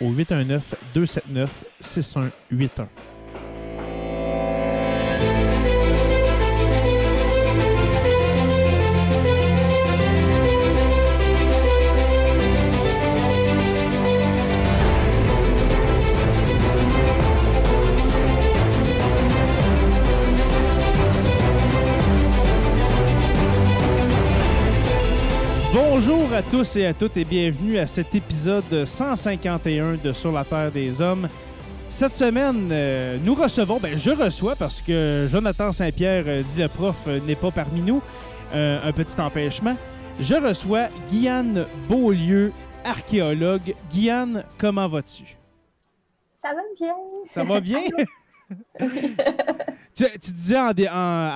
au 819 à tous et à toutes et bienvenue à cet épisode 151 de Sur la Terre des Hommes. Cette semaine, euh, nous recevons, ben je reçois parce que Jonathan Saint-Pierre, euh, dit le prof, euh, n'est pas parmi nous, un petit empêchement. Je reçois Guyane Beaulieu, archéologue. Guyane, comment vas-tu? Ça va bien. Ça va bien? tu, tu disais en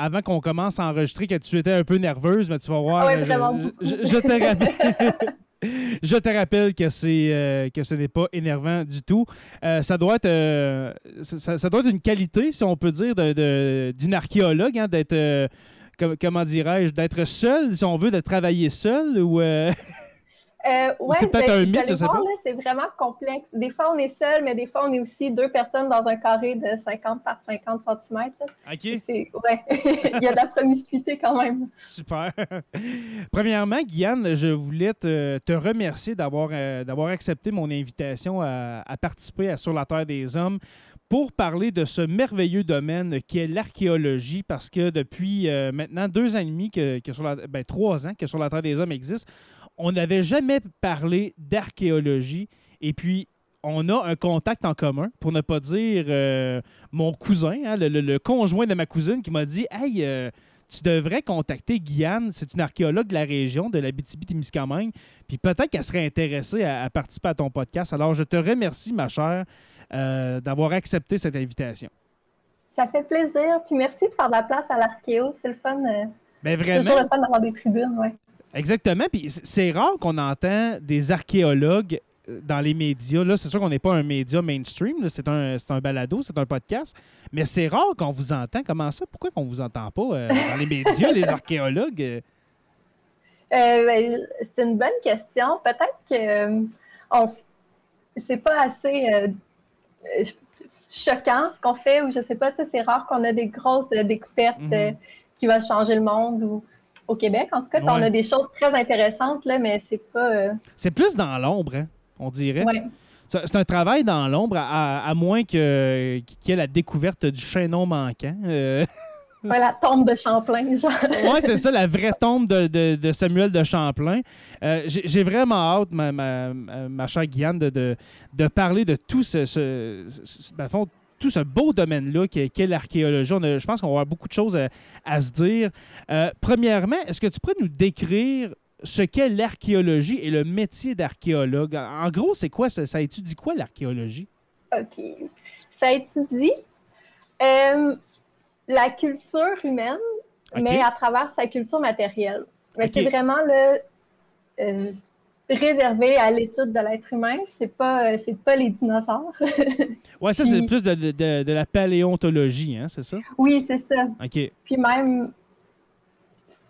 avant qu'on commence à enregistrer que tu étais un peu nerveuse, mais tu vas voir. Ah ouais, je- te rappelle. Je te rappelle que c'est euh, que ce n'est pas énervant du tout. Euh, ça doit être euh, ça, doit être une qualité, si on peut dire, de- de- d'une archéologue, hein, d'être com- comment dirais-je, d'être seul, si on veut, de travailler seul ou euh, ouais, C'est peut-être ben, un mythe, je sais pas. C'est vraiment complexe. Des fois, on est seul, mais des fois, on est aussi deux personnes dans un carré de 50 par 50 cm. OK. Ouais, il y a de la promiscuité quand même. Super. Premièrement, Guyane, je voulais te, te remercier d'avoir euh, d'avoir accepté mon invitation à, à participer à Sur la Terre des Hommes pour parler de ce merveilleux domaine qui est l'archéologie, parce que depuis euh, maintenant deux ans et demi, que, que sur la, ben, trois ans que Sur la Terre des Hommes existe, on n'avait jamais parlé d'archéologie. Et puis, on a un contact en commun, pour ne pas dire euh, mon cousin, hein, le, le- le conjoint de ma cousine, qui m'a dit Hey, euh, tu devrais contacter Guyane. C'est une archéologue de la région, de la témiscamingue Puis peut-être qu'elle serait intéressée à, à participer à ton podcast. Alors, je te remercie, ma chère, euh, d'avoir accepté cette invitation. Ça fait plaisir. Puis merci de faire de la place à l'archéo. C'est le fun. Mais c'est vraiment, toujours le fun d'avoir des tribunes. Ouais. Exactement. Puis c'est rare qu'on entend des archéologues euh, dans les médias. Là, c'est sûr qu'on n'est pas un média mainstream. C'est un, c'est un balado, c'est un podcast. Mais c'est rare qu'on vous entend. Comment ça? Pourquoi qu'on vous entend pas euh, dans les médias, les archéologues? euh? Ben, c'est une bonne question. Peut-être que euh, on c'est pas assez choquant ce qu'on fait, ou je sais pas, c'est rare qu'on a des grosses découvertes Mhm. euh, qui vont changer le monde ou au Québec. En tout cas, on a des choses très intéressantes, là, mais c'est pas. euh, C'est plus dans l'ombre, hein, on dirait. ouais. C'est un travail dans l'ombre, à, à moins que- qu'il y ait la découverte du chaînon manquant. Euh, Ouais, la tombe de Champlain, genre. ouais, c'est ça, la vraie tombe de, de- de Samuel de Champlain. Euh, J'ai vraiment hâte, ma, ma, ma- chère Guyane, de, de, parler de tout ce, ce- fond, tout ce beau domaine-là qu'est qu'est l'archéologie. On a- Je pense qu'on va avoir beaucoup de choses à, à se dire. Euh, premièrement, est-ce que tu pourrais nous décrire ce qu'est l'archéologie et le métier d'archéologue? En gros, c'est quoi? Ça, ça étudie quoi, l'archéologie? OK. Ça étudie euh, la culture humaine, mais à travers sa culture matérielle. Mais c'est vraiment le. euh, réservé à l'étude de l'être humain. C'est pas, c'est pas les dinosaures. ouais, ça, c'est plus de, de, de, la paléontologie, hein, c'est ça? Oui, c'est ça. OK. Puis même,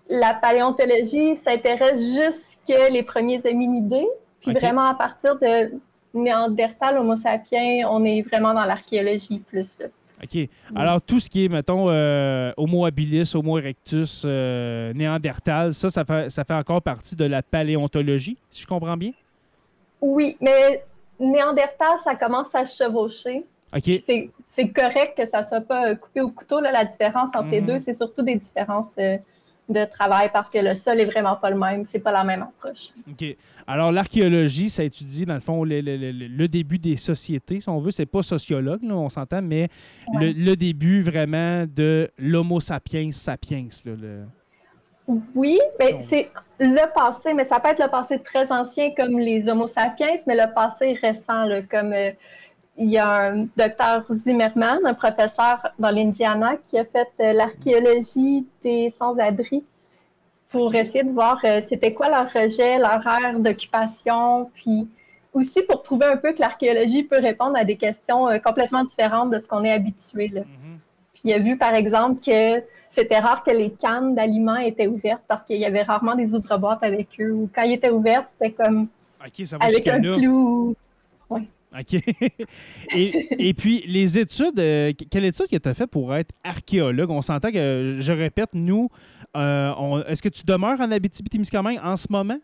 la paléontologie s'intéresse jusque les premiers hominidés. Puis vraiment, à partir de Néandertal, Homo sapiens, on est vraiment dans l'archéologie plus. OK. Alors, tout ce qui est, mettons, euh, Homo habilis, Homo erectus, euh, Néandertal, ça, ça fait, ça fait encore partie de la paléontologie, si je comprends bien? Oui, mais Néandertal, ça commence à chevaucher. OK. C'est correct que ça ne soit pas coupé au couteau. Là, la différence entre les mhm. deux, c'est surtout des différences euh, de travail parce que le sol est vraiment pas le même, c'est pas la même approche. OK. Alors, l'archéologie, ça étudie, dans le fond, le, début des sociétés, si on veut. C'est pas sociologue, on s'entend, mais le, début vraiment de l'Homo sapiens sapiens. Oui, mais c'est le passé, mais ça peut être le passé très ancien comme les Homo sapiens, mais le passé récent, comme euh, il y a un docteur Zimmerman, un professeur dans l'Indiana, qui a fait euh, l'archéologie des sans-abri pour essayer de voir euh, c'était quoi leur rejet, leur aire d'occupation, puis aussi pour prouver un peu que l'archéologie peut répondre à des questions euh, complètement différentes de ce qu'on est habitué. Là. Mm-hmm. Puis il a vu, par exemple, que c'était rare que les cannes d'aliments étaient ouvertes parce qu'il y avait rarement des ouvre-boîtes avec eux. Ou quand ils étaient ouvertes, c'était comme avec un clou. OK. et, et, puis, les études, euh, quelle étude que tu as fait pour être archéologue? On s'entend que, je répète, nous, euh, est-ce que tu demeures en Abitibi-Témiscamingue en ce moment?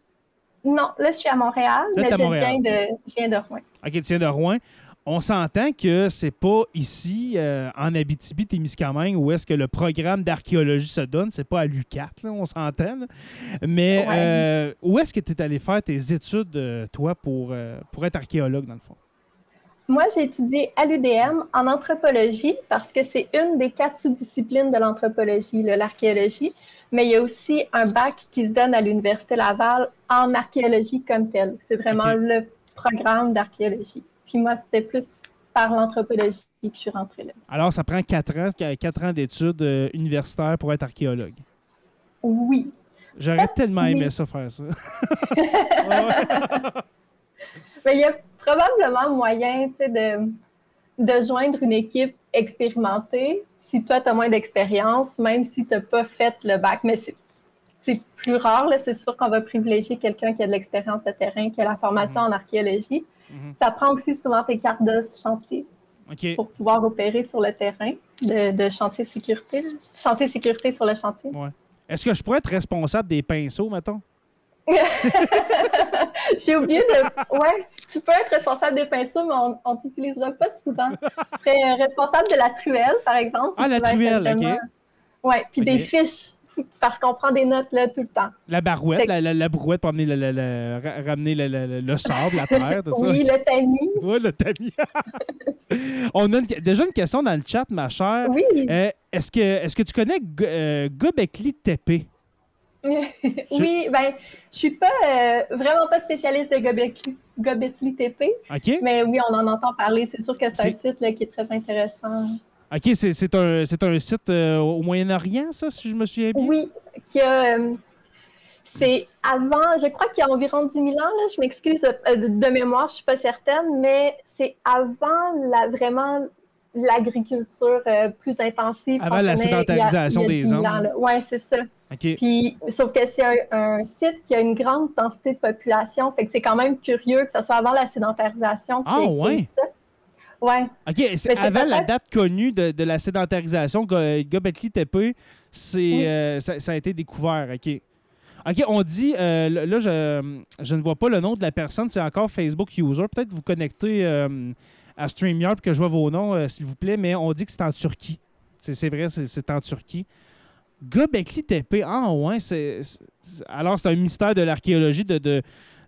Non, là, je suis à Montréal, mais je, Viens de, je viens de Rouen. OK, tu viens de Rouen. On s'entend que c'est pas ici, euh, en Abitibi-Témiscamingue, où est-ce que le programme d'archéologie se donne. C'est pas à l'UCAT, on s'entend. Mais où est-ce que tu es allé faire tes études, toi, pour, pour être archéologue, dans le fond? Moi, j'ai étudié à l'UDM en anthropologie parce que c'est une des quatre sous-disciplines de l'anthropologie, l'archéologie. Mais il y a aussi un bac qui se donne à l'Université Laval en archéologie comme telle. C'est vraiment le programme d'archéologie. Puis moi, c'était plus par l'anthropologie que je suis rentrée là. Alors, ça prend quatre ans, quatre ans d'études euh, universitaires pour être archéologue. Oui. J'aurais tellement aimé ça faire ça. Mais il y a probablement moyen de, de joindre une équipe expérimentée si toi, tu as moins d'expérience, même si tu n'as pas fait le bac. Mais c'est plus rare. C'est sûr qu'on va privilégier quelqu'un qui a de l'expérience de terrain, qui a la formation en archéologie. Mhm. Ça prend aussi souvent tes cartes de chantier pour pouvoir opérer sur le terrain de, chantier sécurité. Santé-sécurité sur le chantier. Est-ce que je pourrais être responsable des pinceaux, mettons? J'ai oublié de. Ouais, tu peux être responsable des pinceaux, mais on ne t'utilisera pas souvent. Tu serais responsable de la truelle, par exemple. ah, la truelle, OK. Ouais, puis des fiches, parce qu'on prend des notes là tout le temps. La barouette, la, la, brouette pour amener ramener le, sable, la terre, tout ça. Oui, le tamis. Oui, le tamis. on a déjà une question dans le chat, ma chère. Oui. Euh, est-ce, que, est-ce que tu connais euh, Gobekli Tepe? Oui, ben, je suis pas euh, vraiment pas spécialiste de Gobekli, Gobekli Tepe. Mais oui, on en entend parler. C'est sûr que c'est un site qui est très intéressant. OK, c'est un, un, site euh, au Moyen-Orient, ça, si je me souviens bien? Oui, qui a. Euh, c'est avant, je crois qu'il y a environ 10 000 ans, là, je m'excuse de, mémoire, je ne suis pas certaine, mais c'est avant la, vraiment l'agriculture plus intensive. Avant la sédentarisation des hommes. Oui, c'est ça. Puis, sauf que c'est un, site qui a une grande densité de population, fait que c'est quand même curieux que ce soit avant la sédentarisation. Ah, ouais. Ça. Ouais. OK, c'est avant la date connue de, la sédentarisation, Gobekli Tepe, c'est, euh, ça, a été découvert. OK. OK, on dit, euh, là, je, je, ne vois pas le nom de la personne, c'est encore Facebook user. Peut-être vous connectez euh, à StreamYard que je vois vos noms, s'il vous plaît, mais on dit que c'est en Turquie. C'est vrai, c'est en Turquie. Gobekli Tepe, ah ouais, c'est, alors c'est un mystère de l'archéologie de,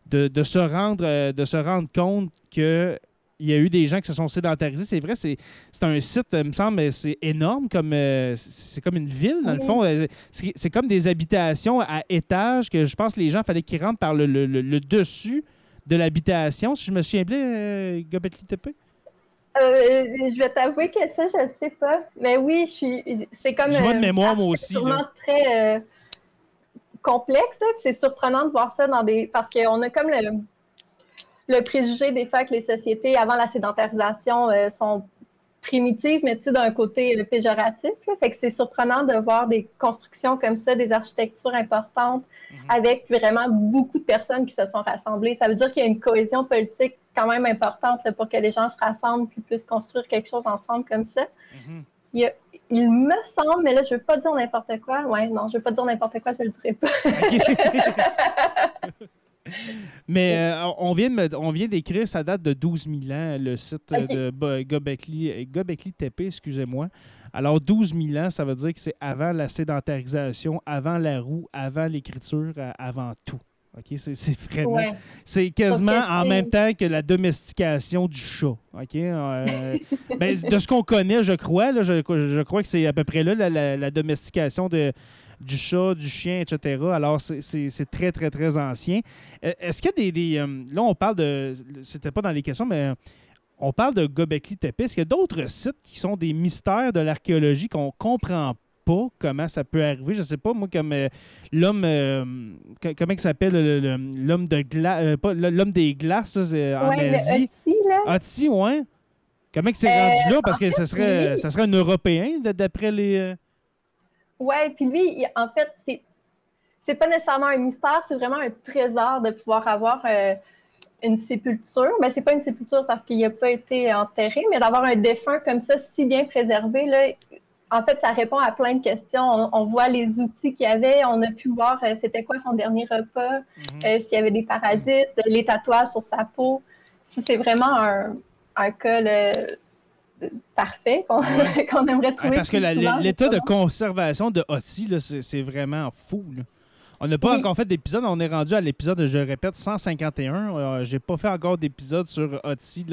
de, se rendre, euh, de se rendre compte que il y a eu des gens qui se sont sédentarisés. C'est vrai, c'est, un site, il me semble, c'est énorme, comme euh, c'est comme une ville, dans le fond. Euh, c'est, comme des habitations à étages que je pense que les gens, fallait qu'ils rentrent par le, dessus de l'habitation. Si je me souviens bien, Gobekli Tepe? Euh, je vais t'avouer que ça, je ne sais pas. Mais oui, je suis. C'est comme. Je vois de mémoire, moi aussi. C'est très. Euh, complexe. C'est surprenant de voir ça dans des. Parce qu'on a comme le, le préjugé des fois que les sociétés, avant la sédentarisation, euh, sont primitives, mais tu sais, d'un côté euh, péjoratif. Fait que c'est surprenant de voir des constructions comme ça, des architectures importantes. Avec vraiment beaucoup de personnes qui se sont rassemblées. Ça veut dire qu'il y a une cohésion politique quand même importante pour que les gens se rassemblent et puissent construire quelque chose ensemble comme ça. Mhm. il, me semble, mais là, je ne veux pas dire n'importe quoi. Ouais, non, je ne veux pas dire n'importe quoi, je ne le dirai pas. Mais euh, on vient, on vient d'écrire, ça date de 12 000 ans, le site de Gobekli, Gobekli Tepe, excusez-moi. Alors, 12 000 ans, ça veut dire que c'est avant la sédentarisation, avant la roue, avant l'écriture, euh, avant tout. OK? C'est vraiment. C'est quasiment en même temps que la domestication du chat. OK? Euh, ben, de ce qu'on connaît, je crois, là, je, crois que c'est à peu près là la domestication de, du chat, du chien, etc. Alors, c'est très, très, très ancien. Euh, est-ce qu'il y a des. Euh, là, on parle de. C'était pas dans les questions, mais on parle de Gobekli Tepe. Est-ce qu'il y a d'autres sites qui sont des mystères de l'archéologie qu'on comprend pas comment ça peut arriver? Je sais pas, moi, comme l'homme. comment il s'appelle L'homme de glace. l'homme des glaces en Asie. Otzi, là. ouais. Comment il s'est rendu là? Parce que ça serait, ça serait un Européen, d'après les. Oui, puis lui, en fait, c'est c'est pas nécessairement un mystère, c'est vraiment un trésor de pouvoir avoir euh, une sépulture. Mais c'est pas une sépulture parce qu'il n'a pas été enterré, mais d'avoir un défunt comme ça, si bien préservé, là, en fait, ça répond à plein de questions. On, voit les outils qu'il y avait, on a pu voir euh, c'était quoi son dernier repas, mhm. euh, s'il y avait des parasites, les tatouages sur sa peau. Si c'est vraiment un, un cas parfait qu'on aimerait trouver. parce que l'état de conservation de Ossi, c'est vraiment fou. On n'a pas encore fait d'épisode. On est rendu à l'épisode, je répète, 151. Euh, j'ai pas fait encore d'épisode sur Otzi,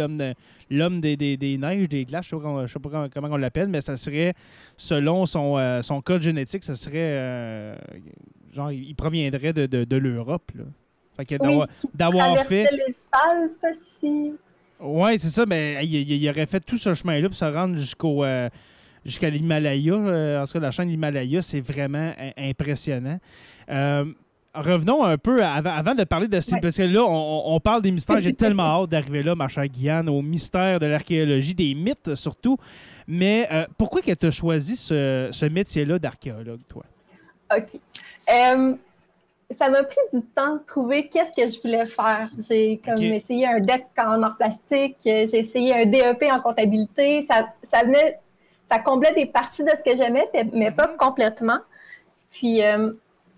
l'homme des, des, neiges, des glaces. Je ne sais pas comment on l'appelle, mais ça serait, selon son, euh, son code génétique, ça serait. Euh, genre, il proviendrait de, de, l'Europe. Fait que d'avoir fait. les Alpes, si oui, c'est ça, mais il, aurait fait tout ce chemin-là pour se rendre jusqu'au euh, jusqu'à l'Himalaya. Euh, en tout cas, la chaîne de l'Himalaya, c'est vraiment impressionnant. Euh, revenons un peu avant, de parler de ces. Parce que là, on, parle des mystères. J'ai tellement hâte d'arriver là, ma chère Guyane, aux mystères de l'archéologie, des mythes surtout. Mais pourquoi que tu as choisi ce, ce métier-là d'archéologue, toi? OK ça m'a pris du temps de trouver qu'est-ce que je voulais faire. J'ai comme essayé un DEC en art plastique, j'ai essayé un DEP en comptabilité. Ça, ça venait, ça comblait des parties de ce que j'aimais, mais pas mhm. complètement. Puis euh,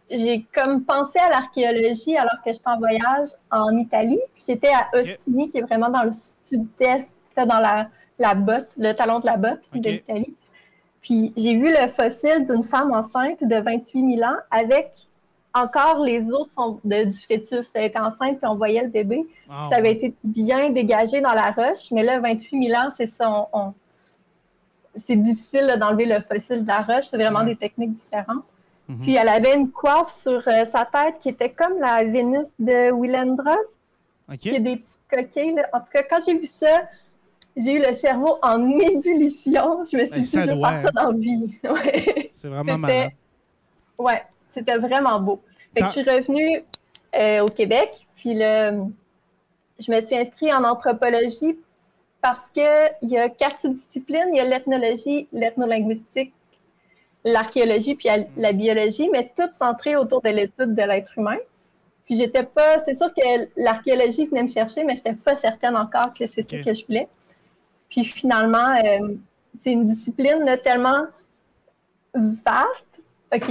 j'ai comme pensé à l'archéologie alors que j'étais en voyage en Italie. J'étais à Ostuni, qui est vraiment dans le sud-est, dans la, la botte, le talon de la botte de l'Italie. Puis j'ai vu le fossile d'une femme enceinte de 28 000 ans avec encore les autres sont du fœtus. Elle était enceinte, puis on voyait le bébé. Ça avait été bien dégagé dans la roche, mais là, 28 000 ans, c'est ça. C'est difficile d'enlever le fossile de la roche. C'est vraiment des techniques différentes. Mhm. Puis elle avait une coiffe sur euh, sa tête qui était comme la Vénus de Willendros, qui a des petites coquilles. En tout cas, quand j'ai vu ça, j'ai eu le cerveau en ébullition. Je me suis dit, je vais faire ça dans vie. C'est vraiment marrant. Ouais, c'était vraiment beau. Fait que je suis revenue euh, au Québec, puis le, je me suis inscrite en anthropologie parce qu'il y a quatre sous-disciplines. Il y a l'ethnologie, l'ethnolinguistique, l'archéologie, puis la biologie, mais toutes centrées autour de l'étude de l'être humain. Puis j'étais pas, c'est sûr que l'archéologie venait me chercher, mais je n'étais pas certaine encore que c'est ce que je voulais. Puis finalement, euh, c'est une discipline tellement vaste OK,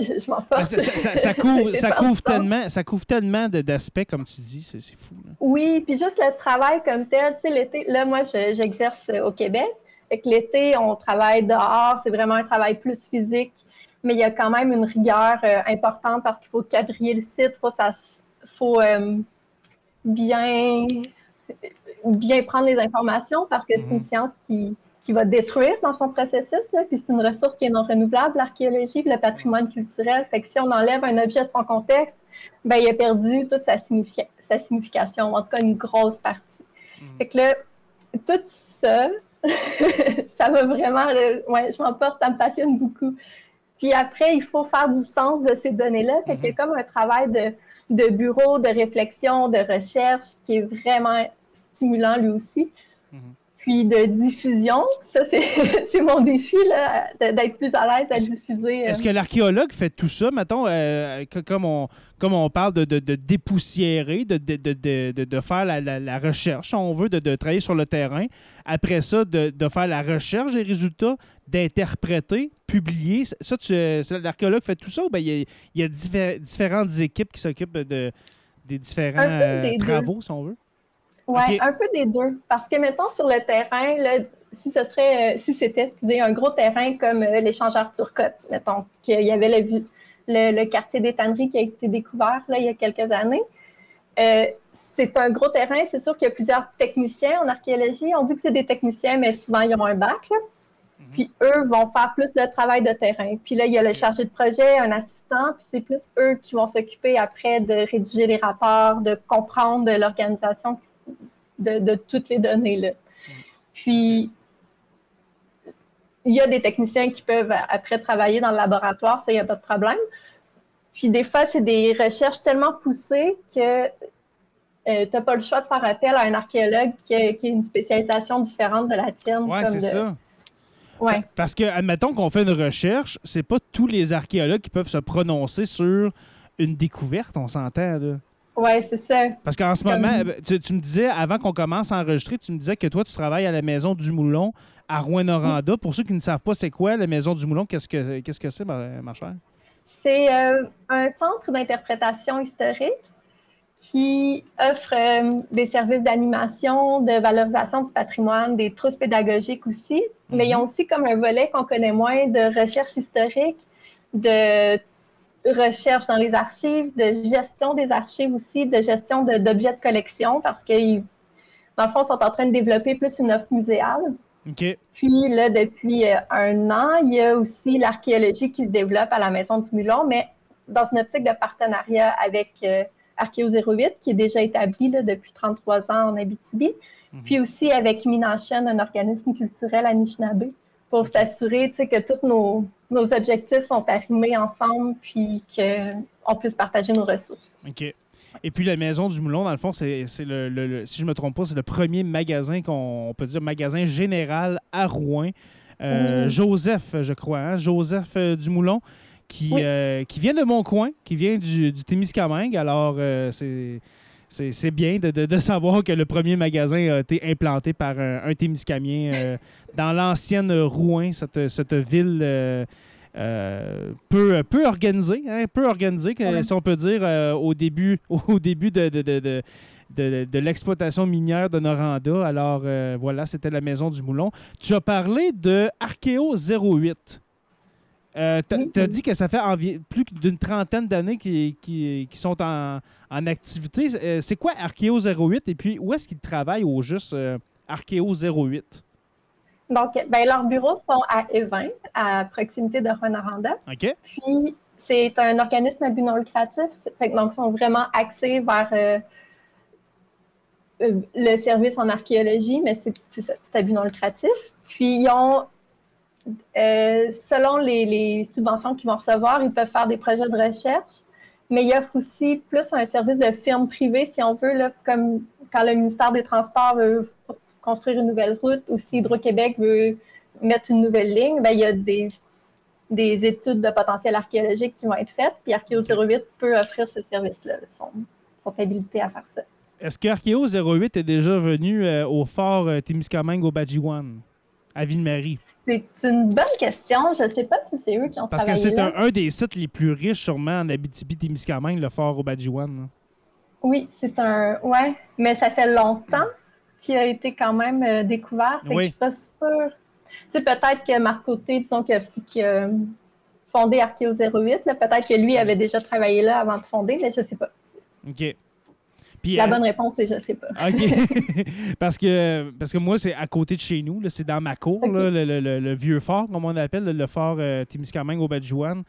je, m'en passe. Ça, couvre, ça, couvre tellement, ça couvre tellement d'aspects, comme tu dis, c'est fou. Oui, puis juste le travail comme tel, tu sais, l'été, là, moi, j'exerce au Québec. Avec l'été, on travaille dehors, c'est vraiment un travail plus physique, mais il y a quand même une rigueur euh, importante parce qu'il faut quadriller le site, faut, ça, faut euh, bien, bien prendre les informations parce que c'est une mhm. science qui qui va détruire dans son processus. puis c'est une ressource qui est non renouvelable, l'archéologie, le patrimoine culturel. Fait que si on enlève un objet de son contexte, ben, il a perdu toute sa, sa signification, en tout cas une grosse partie. Mm. Fait que là, tout ça, ça va vraiment, ouais, je m'emporte, ça me passionne beaucoup. Puis après, il faut faire du sens de ces données-là. Fait qu'il y a comme un travail de, de bureau, de réflexion, de recherche qui est vraiment stimulant lui aussi. Puis de diffusion, ça c'est mon défi d'être plus à l'aise à diffuser. Est-ce que l'archéologue fait tout ça, mettons, euh, comme, on, comme on parle de, de, dépoussiérer, de, de, faire la, la, recherche, on veut, de, travailler sur le terrain. Après ça, de, faire la recherche des résultats, d'interpréter, publier. Ça, l'archéologue fait tout ça ou bien il y a, différentes équipes qui s'occupent de, des différents euh, travaux, si on veut? Oui, un peu des deux. Parce que, mettons, sur le terrain, si ce serait, euh, si c'était, excusez, un gros terrain comme euh, l'échangeur Turcotte, mettons, qu'il y avait le, le, quartier des tanneries qui a été découvert là, il y a quelques années. Euh, c'est un gros terrain. C'est sûr qu'il y a plusieurs techniciens en archéologie. On dit que c'est des techniciens, mais souvent, ils ont un bac. Là. Puis eux vont faire plus de travail de terrain. Puis là, il y a le chargé de projet, un assistant, puis c'est plus eux qui vont s'occuper après de rédiger les rapports, de comprendre l'organisation de, toutes les données-là. Puis, il y a des techniciens qui peuvent après travailler dans le laboratoire, ça, il n'y a pas de problème. Puis des fois, c'est des recherches tellement poussées que euh, tu n'as pas le choix de faire appel à un archéologue qui a, une spécialisation différente de la tienne. Oui, c'est ça. Parce que, admettons qu'on fait une recherche, c'est pas tous les archéologues qui peuvent se prononcer sur une découverte, on s'entend, là. Oui, c'est ça. Parce qu'en ce moment, tu, me disais, avant qu'on commence à enregistrer, tu me disais que toi, tu travailles à la Maison du Moulon à Rouen-Noranda. Pour ceux qui ne savent pas, c'est quoi la Maison du Moulon? Qu'est-ce que c'est, -ce que ma, ma chère? C'est euh, un centre d'interprétation historique qui offre euh, des services d'animation, de valorisation du patrimoine, des trousses pédagogiques aussi, mais ils ont mhm. aussi comme un volet qu'on connaît moins de recherche historique, de recherche dans les archives, de gestion des archives aussi, de gestion d'objets de, collection, parce que dans le fond, ils sont en train de développer plus une offre muséale. Puis là, depuis euh, un an, il y a aussi l'archéologie qui se développe à la Maison du Mulon, mais dans une optique de partenariat avec euh, Archéo 08, qui est déjà établi depuis 33 ans en Abitibi, mhm. puis aussi avec Minachen, un organisme culturel à Anishinaabe, pour s'assurer que tous nos, objectifs sont arrimés ensemble, puis qu'on puisse partager nos ressources. OK. Et puis la Maison du Moulon, dans le fond, c'est le, si je ne me trompe pas, c'est le premier magasin qu'on peut dire magasin général à Rouen. Euh, Joseph, je crois, hein? Joseph euh, qui, euh, qui vient de mon coin, qui vient du, du Témiscamingue. Alors, euh, c'est bien de, savoir que le premier magasin a été implanté par un, un Témiscamien euh, dans l'ancienne Rouen, cette, cette ville peu, peu organisée, hein, peu organisée, si on peut dire, au début, au début de, de, de l'exploitation minière de Noranda. Alors voilà, c'était la maison du Moulon. Tu as parlé de Archeo 08. Euh, tu as, dit que ça fait plus d'une trentaine d'années qui, qui, sont en, activité. Euh, c'est quoi Archeo 08 et puis où est-ce qu'ils travaillent au juste euh, Archeo 08? Donc, ben, leurs bureaux sont à Evin, à proximité de Rwanda. OK. Puis, c'est un organisme à but non lucratif. donc, ils sont vraiment axés vers le service en archéologie, mais c'est à but non lucratif. Puis, ils ont euh, selon les, subventions qu'ils vont recevoir, ils peuvent faire des projets de recherche, mais ils offrent aussi plus un service de firme privée, si on veut, là, comme quand le ministère des Transports veut construire une nouvelle route ou si Hydro-Québec veut mettre une nouvelle ligne, bien, il y a des, des études de potentiel archéologique qui vont être faites, puis Archéo 08 peut offrir ce service-là, son, son habilité à faire ça. Est-ce que Archéo 08 est déjà venu euh, au fort euh, Témiscamingue au Badjiwan? À Ville-Marie? C'est une bonne question. Je ne sais pas si c'est eux qui ont Parce Parce que c'est un, des sites les plus riches, sûrement, en Abitibi-Témiscamingue, le fort au Oui, c'est un... Ouais, mais ça fait longtemps qu'il a été quand même euh, découvert. Je ne suis pas sûre. Tu sais, peut-être que Marc Côté, disons, qui a, fondé Archeo 08, peut-être que lui avait déjà travaillé là avant de fonder, mais je ne sais pas. OK la euh, bonne réponse, c'est je sais pas. OK. parce, que, parce que moi, c'est à côté de chez nous. C'est dans ma cour, le, vieux fort, comme on l'appelle, le fort euh, Témiscamingue au Badjouane.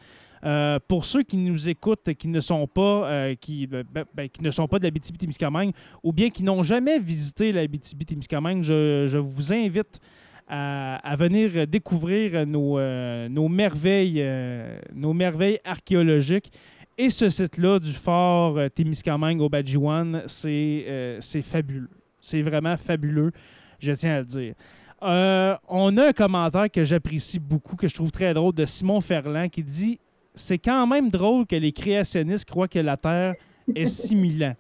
Euh, pour ceux qui nous écoutent, qui ne sont pas, euh, qui, ben, ben, qui ne sont pas de l'Abitibi-Témiscamingue ou bien qui n'ont jamais visité l'Abitibi-Témiscamingue, je, je vous invite à, venir découvrir nos, nos merveilles, nos merveilles archéologiques. Et ce site-là du fort Témiscamingue au Badjiwan, c'est fabuleux. C'est vraiment fabuleux, je tiens à le dire. Euh, on a un commentaire que j'apprécie beaucoup, que je trouve très drôle, de Simon Ferland, qui dit C'est quand même drôle que les créationnistes croient que la Terre est 6000 ans.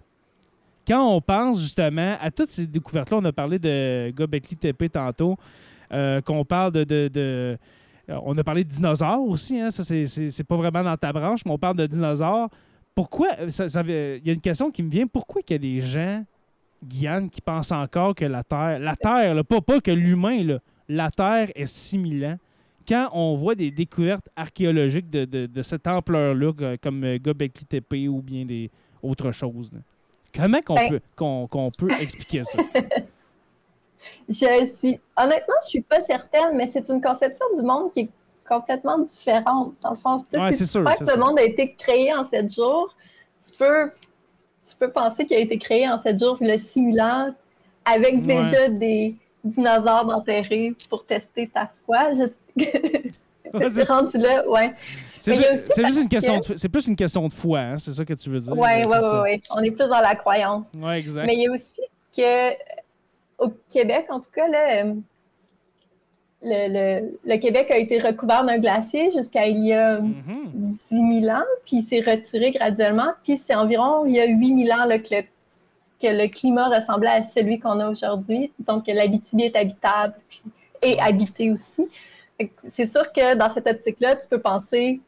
Quand on pense justement à toutes ces découvertes-là, on a parlé de Gobekli Tepe tantôt, euh, qu'on parle de, euh, on a parlé de dinosaures aussi, hein, ça c'est pas vraiment dans ta branche, mais on parle de dinosaures. Pourquoi, il y a une question qui me vient, pourquoi il y a des gens Guyane qui pense encore que la Terre, la Terre, pas, pas que l'humain, la Terre est 6000 ans. Quand on voit des découvertes archéologiques de, cette ampleur-là, comme euh, Gobekli Tepe ou bien des autres choses, comment qu'on ben peut, qu'on, peut expliquer ça? je suis, honnêtement, je suis pas certaine, mais c'est une conception du monde qui est complètement différente. Dans le fond, si tu que le monde a été créé en sept jours, tu peux tu peux penser qu'il a été créé en sept jours, le simulant, avec déjà des dinosaures enterrés pour tester ta foi. C'est rendu là, ouais. C'est plus, une question de, c'est plus une question de foi, hein? c'est ça que tu veux dire? Oui, oui, oui. On est plus dans la croyance. Oui, exact. Mais il y a aussi que, au Québec, en tout cas, là, le, Québec a été recouvert d'un glacier jusqu'à il y a 10 mhm. 000 ans, puis il s'est retiré graduellement. Puis c'est environ il y a 8 000 ans que, le, que, le, climat ressemblait à celui qu'on a aujourd'hui. Donc, l'Abitibi est habitable et habité aussi. C'est sûr que dans cette optique-là, tu peux penser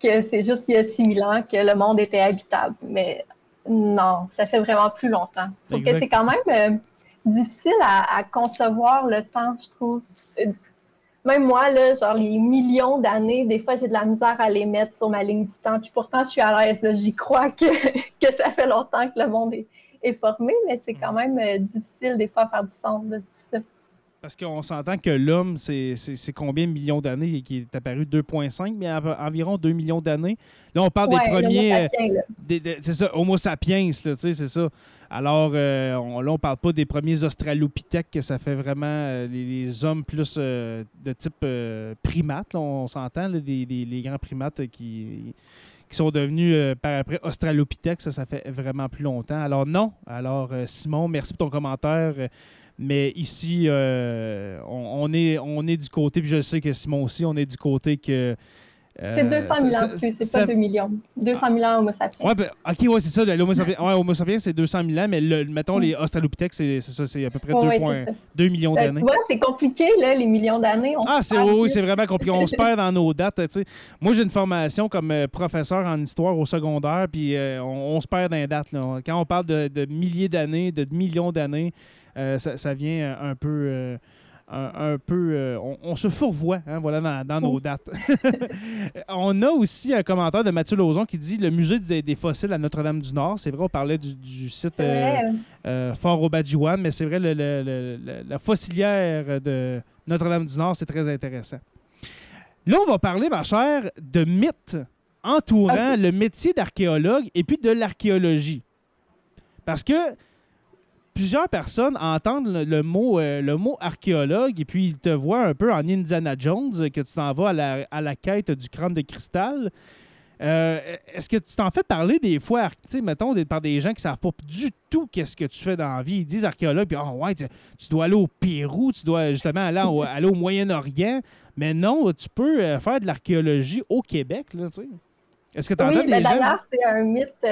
que c'est juste il y a 6 000 ans que le monde était habitable. Mais non, ça fait vraiment plus longtemps. Sauf que c'est quand même euh, difficile à, concevoir le temps, je trouve même moi, là, genre les millions d'années, des fois, j'ai de la misère à les mettre sur ma ligne du temps. Puis pourtant, je suis à l'aise. J'y crois que, que ça fait longtemps que le monde est, est formé, mais c'est quand même euh, difficile des fois à faire du sens de tout ça. Parce qu'on s'entend que l'homme, c'est combien de millions d'années qui est apparu? 2,5, mais environ 2 millions d'années. Là, on parle des premiers. Euh, c'est ça, Homo sapiens, c'est ça. Alors, euh, on, là, on parle pas des premiers australopithèques, que ça fait vraiment euh, les, hommes plus de type primate, on s'entend, les grands primates qui, qui sont devenus par après australopithèques, ça, ça fait vraiment plus longtemps. Alors, non. Alors, Simon, merci pour ton commentaire. Mais ici, euh, on, est, on est du côté, puis je sais que Simon aussi, on est du côté que. Euh, c'est 200 000 ans, c'est pas 2 millions. 200 000 ans Homo sapiens. Ouais, ben, ok, ouais, c'est ça. L'Homo sapiens, ouais, Homo sapiens c'est 200 000 ans, mais le, mettons les Australopithèques, c'est ça, c'est à peu près 2, millions ben, d'années. Tu vois, c'est compliqué, là, les millions d'années. Ah, c'est oui, c'est vraiment compliqué. On se perd dans nos dates. Moi, j'ai une formation comme euh, professeur en histoire au secondaire, puis on, se perd dans les dates. Là. Quand on parle de, de milliers d'années, de millions d'années, euh, ça, vient un peu. Euh, un, peu, euh, on, se fourvoie hein, voilà, dans, nos dates. on a aussi un commentaire de Mathieu Lauzon qui dit le musée des, fossiles à Notre-Dame-du-Nord. C'est vrai, on parlait du, site Fort Obadjiwan, mais c'est vrai, la fossilière de Notre-Dame-du-Nord, c'est très intéressant. Là, on va parler, ma chère, de mythes entourant le métier d'archéologue et puis de l'archéologie. Parce que plusieurs personnes entendent le, mot, euh, le mot archéologue et puis ils te voient un peu en Indiana Jones, que tu t'en vas à la, à la, quête du crâne de cristal. Euh, est-ce que tu t'en fais parler des fois, mettons, par des gens qui ne savent pas du tout qu'est-ce que tu fais dans la vie? Ils disent archéologue, puis oh, ouais, tu, dois aller au Pérou, tu dois justement aller, au, aller au Moyen-Orient. Mais non, tu peux euh, faire de l'archéologie au Québec. Est-ce que tu entends oui, des ben, D'ailleurs, c'est un mythe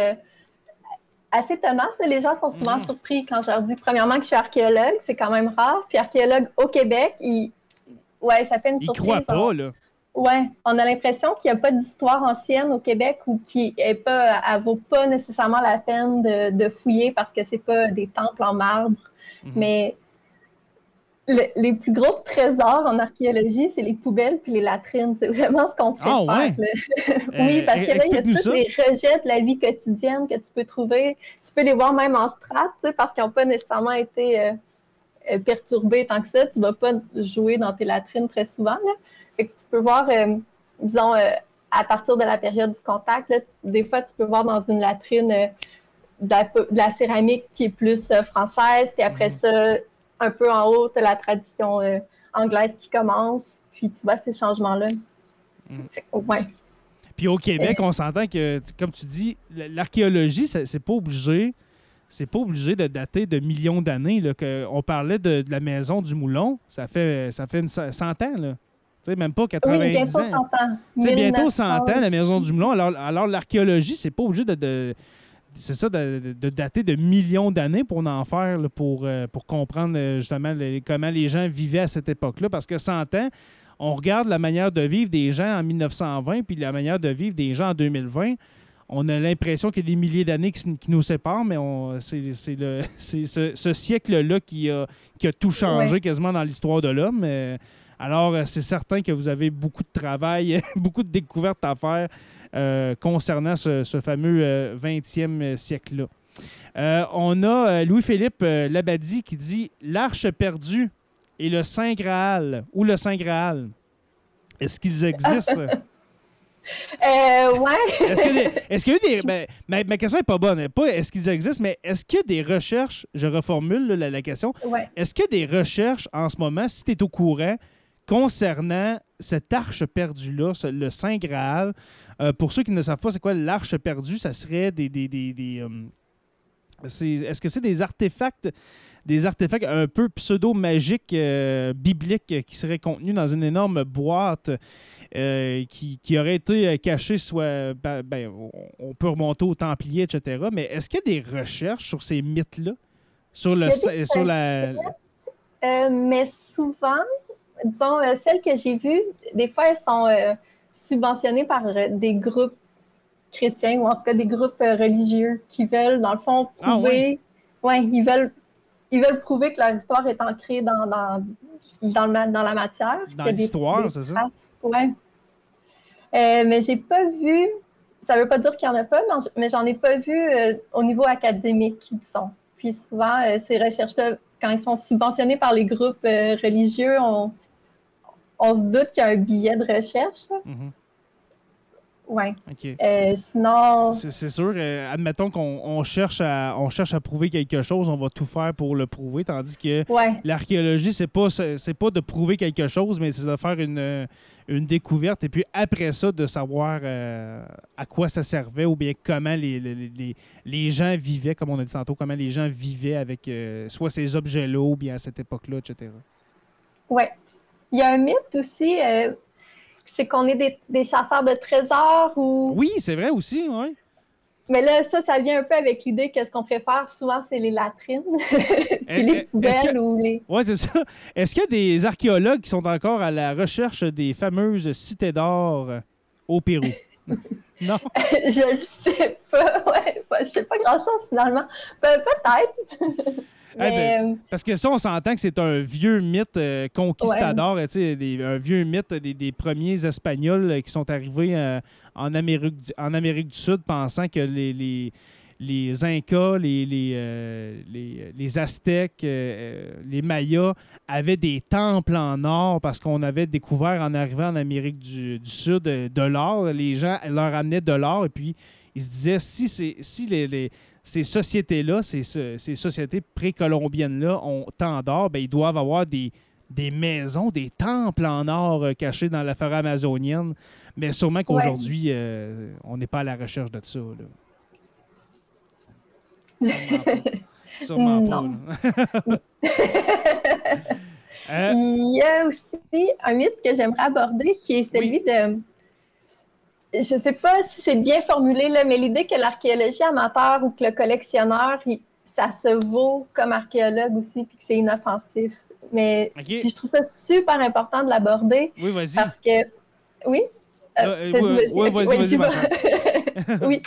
assez tenace. Les gens sont souvent mm. surpris quand je leur dis, premièrement, que je suis archéologue. C'est quand même rare. Puis archéologue au Québec, ouais, ça fait une surprise. Ils croient pas, là. Ouais, on a l'impression qu'il n'y a pas d'histoire ancienne au Québec ou qui est pas, elle vaut pas nécessairement la peine de, fouiller parce que c'est pas des temples en marbre. Mm-hmm. Mais les plus gros trésors en archéologie, c'est les poubelles puis les latrines. C'est vraiment ce qu'on préfère. Ah, ouais? oui, parce que là, il y a tous les rejets de la vie quotidienne que tu peux trouver. Tu peux les voir même en strat, parce qu'ils n'ont pas nécessairement été euh, euh, perturbés tant que ça. Tu ne vas pas jouer dans tes latrines très souvent. tu peux voir, euh, disons, à partir de la période du contact, des fois, tu peux voir dans une latrine de la, céramique qui est plus française, puis après mm. ça, un peu en haut, tu la tradition euh, anglaise qui commence, puis tu vois ces changements-là. Mm. ouais. Puis au Québec, on s'entend que, comme tu dis, l'archéologie, c'est pas obligé. C'est pas obligé de dater de millions d'années. On parlait de, la maison du Moulon, ça fait, ça fait une 100 ans. Là. sais, même pas 90 oui, bientôt 100 ans. bientôt 100 ans, la maison du Moulon. Alors, alors l'archéologie, c'est pas obligé de, c'est ça, de, dater de millions d'années pour en faire, pour, euh, pour comprendre euh, justement comment les gens vivaient à cette époque-là. Parce que 100 ans, on regarde la manière de vivre des gens en 1920 puis la manière de vivre des gens en 2020 on a l'impression qu'il y a des milliers d'années qui, nous séparent, mais c'est ce, siècle-là qui a, qui a tout changé quasiment dans l'histoire de l'homme. Euh, alors, c'est certain que vous avez beaucoup de travail, beaucoup de découvertes à faire euh, concernant ce, fameux 20e euh, siècle-là. on a Louis-Philippe Labadie qui dit L'Arche perdue et le Saint Graal ou le Saint Graal. Est-ce qu'ils existent? Euh, ouais. est-ce qu'il y a des. Ben, ma, question n'est pas bonne. Pas est-ce qu'ils existent, mais est-ce qu'il y a des recherches, je reformule la, question, est-ce qu'il y a des recherches en ce moment, si tu es au courant, concernant cette arche perdue-là, le Saint Graal? Euh, pour ceux qui ne savent pas, c'est quoi l'arche perdue? Ça serait des. des, des, euh, est-ce que c'est des artefacts des artefacts un peu pseudo-magiques, bibliques, qui seraient contenus dans une énorme boîte euh, qui, qui, aurait été euh, caché, soit. Ben, ben on peut remonter aux Templiers, etc. Mais est-ce qu'il y a des recherches sur ces mythes-là? Sur, le, sur la. Euh, mais souvent, disons, celles que j'ai vues, des fois, elles sont subventionnées par des groupes chrétiens ou en tout cas des groupes religieux qui veulent, dans le fond, ah prouver. ouais. ils veulent. Ils veulent prouver que leur histoire est ancrée dans, dans, dans, le, dans la matière. Dans l'histoire, c'est ça? Oui. Euh, mais j'ai pas vu, ça veut pas dire qu'il y en a pas, mais j'en ai pas vu euh, au niveau académique, disons. Puis souvent, euh, ces recherches-là, quand ils sont subventionnés par les groupes religieux, on, on, se doute qu'il y a un billet de recherche. Mm-hmm. Oui. Euh, sinon. C'est sûr. Euh, admettons qu'on cherche, à, on cherche à prouver quelque chose, on va tout faire pour le prouver. Tandis que l'archéologie, c'est pas, pas de prouver quelque chose, mais c'est de faire une, une découverte et puis après ça, de savoir euh, à quoi ça servait ou bien comment les, les, les, gens vivaient, comme on a dit tantôt, comment les gens vivaient avec soit ces objets-là ou bien à cette époque-là, etc. Oui. Il y a un mythe aussi c'est qu'on est des, chasseurs de trésors ou. Oui, c'est vrai aussi, oui. Mais là, ça, ça vient un peu avec l'idée que ce qu'on préfère souvent, c'est les latrines, puis les poubelles ou les. Oui, c'est ça. Est-ce qu'il y a des archéologues qui sont encore à la recherche des fameuses cités d'or au Pérou? non? je le sais pas. Ouais, je sais pas grand-chose finalement. peut-être. Ben, parce que ça, on s'entend que c'est un vieux mythe euh, conquistador, un vieux mythe des, premiers Espagnols euh, qui sont arrivés euh, en, Amérique du, en Amérique du Sud pensant que les, les, les Incas, les, les, les, Aztèques, les Mayas avaient des temples en or parce qu'on avait découvert en arrivant en Amérique du, du Sud de l'or. Les gens leur amenaient de l'or et puis ils se disaient si, si les ces sociétés-là, ces, ces sociétés précolombiennes-là ont tant d'or, ben, ils doivent avoir des, des maisons, des temples en or euh, cachés dans la forêt amazonienne. Mais sûrement qu'aujourd'hui, euh, on n'est pas à la recherche de ça. Sûrement pas. Euh, Il y a aussi un mythe que j'aimerais aborder qui est celui de je ne sais pas si c'est bien formulé, là, mais l'idée que l'archéologie amateur ou que le collectionneur, ça se vaut comme archéologue aussi, puis que c'est inoffensif. Mais je trouve ça super important de l'aborder. Oui, vas-y. Parce que. Oui? Euh, euh, oui, vas-y, vas-y. oui.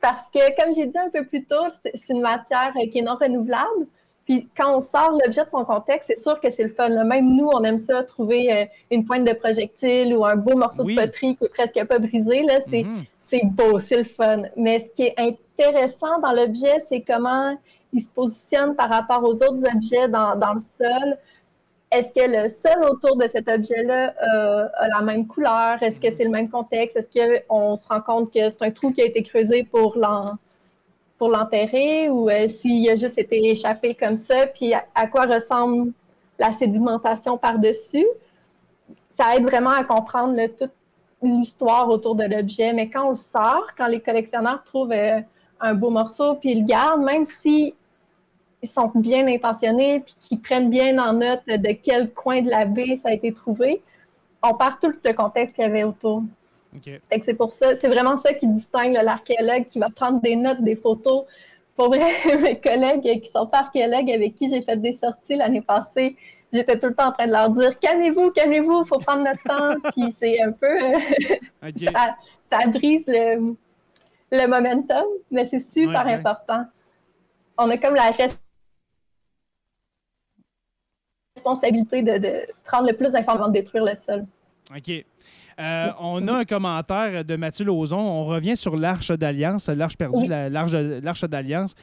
Parce que, comme j'ai dit un peu plus tôt, c'est une matière qui est non renouvelable. Puis quand on sort l'objet de son contexte, c'est sûr que c'est le fun. Même nous, on aime ça, trouver euh, une pointe de projectile ou un beau morceau de poterie qui est presque pas brisé. Là, c'est, mhm. c'est beau, c'est le fun. Mais ce qui est intéressant dans l'objet, c'est comment il se positionne par rapport aux autres objets dans, dans le sol. Est-ce que le sol autour de cet objet-là euh, a la même couleur? Est-ce que c'est le même contexte? Est-ce qu'on se rend compte que c'est un trou qui a été creusé pour l'en pour l'enterrer ou euh, s'il a juste été échappé comme ça, puis à, quoi ressemble la sédimentation par-dessus? Ça aide vraiment à comprendre toute l'histoire autour de l'objet. Mais quand on le sort, quand les collectionneurs trouvent euh, un beau morceau puis ils le gardent, même si sont bien intentionnés puis qu'ils prennent bien en note de quel coin de la baie ça a été trouvé, on perd tout le contexte qu'il y avait autour. C'est pour ça, c'est vraiment ça qui distingue l'archéologue qui va prendre des notes, des photos. Pour vrai, mes collègues qui sont pas archéologues avec qui j'ai fait des sorties l'année passée, j'étais tout le temps en train de leur dire calmez-vous, calmez-vous, il faut prendre notre temps. Puis c'est un peu. ça, brise le, momentum, mais c'est super important. On a comme la responsabilité de, de prendre le plus d'informations de détruire le sol. OK. Euh, on a un commentaire de Mathieu Lauzon. On revient sur l'Arche d'Alliance, l'Arche perdue, l'Arche d'Alliance.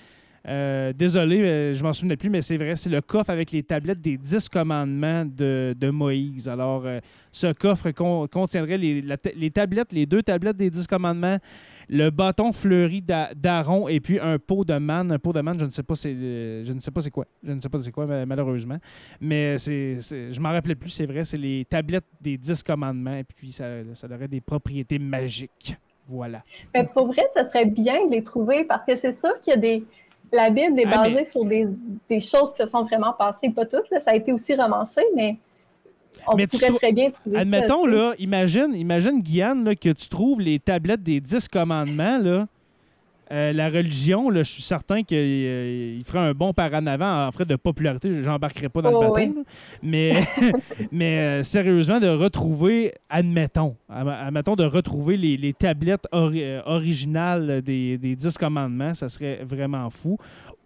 Euh, désolé, euh, je m'en souvenais plus, mais c'est vrai, c'est le coffre avec les tablettes des dix commandements de, Moïse. Alors, ce coffre contiendrait les, les, tablettes, les deux tablettes des dix commandements, le bâton fleuri d'Aaron et puis un pot de manne. Un pot de manne, je ne sais pas c'est je ne sais pas c'est quoi. Je ne sais pas c'est quoi malheureusement, mais c'est je m'en rappelais plus, c'est vrai, c'est les tablettes des dix commandements et puis ça, ça aurait des propriétés magiques. Voilà. Mais pour vrai, ça serait bien de les trouver parce que c'est sûr qu'il y a des la Bible est ah, basée sur des, des, choses qui se sont vraiment passées, pas toutes, là, ça a été aussi romancé, mais on pourrait très bien trouver Admettons, là, imagine, imagine, Guyane, que tu trouves les tablettes des dix commandements, là. Euh, la religion, là, je suis certain qu'il euh, ferait un bon par en avant en frais de popularité. J'embarquerai pas dans le oh, bateau. Mais, mais euh, sérieusement, de retrouver, admettons, admettons de retrouver les, tablettes originales des, des dix commandements, ça serait vraiment fou.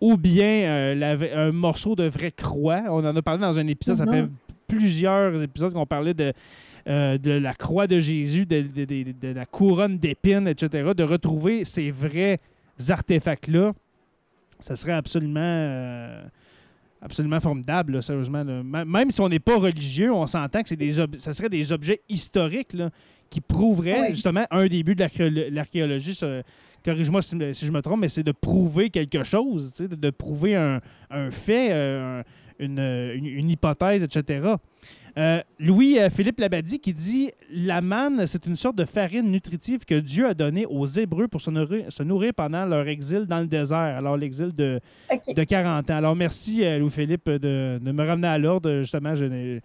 Ou bien un morceau de vraie croix. On en a parlé dans un épisode, ça mm-hmm. fait plusieurs épisodes qu'on parlait de, euh, de la croix de Jésus, de, la couronne d'épines, etc., de retrouver ces vrais artefacts-là, ça serait absolument, euh, absolument formidable, sérieusement. Même si on n'est pas religieux, on s'entend que c'est des ça serait des objets historiques qui prouveraient justement un début de l'archéologie. Corrige-moi si, je me trompe, mais c'est de prouver quelque chose, de, prouver un, fait, euh, une, hypothèse, etc. Euh, Louis-Philippe euh, Labadie qui dit La manne, c'est une sorte de farine nutritive que Dieu a donnée aux Hébreux pour se nourrir, pendant leur exil dans le désert, alors l'exil de, de 40 ans. Alors merci, euh, Louis-Philippe, de, me ramener à l'ordre. Justement, je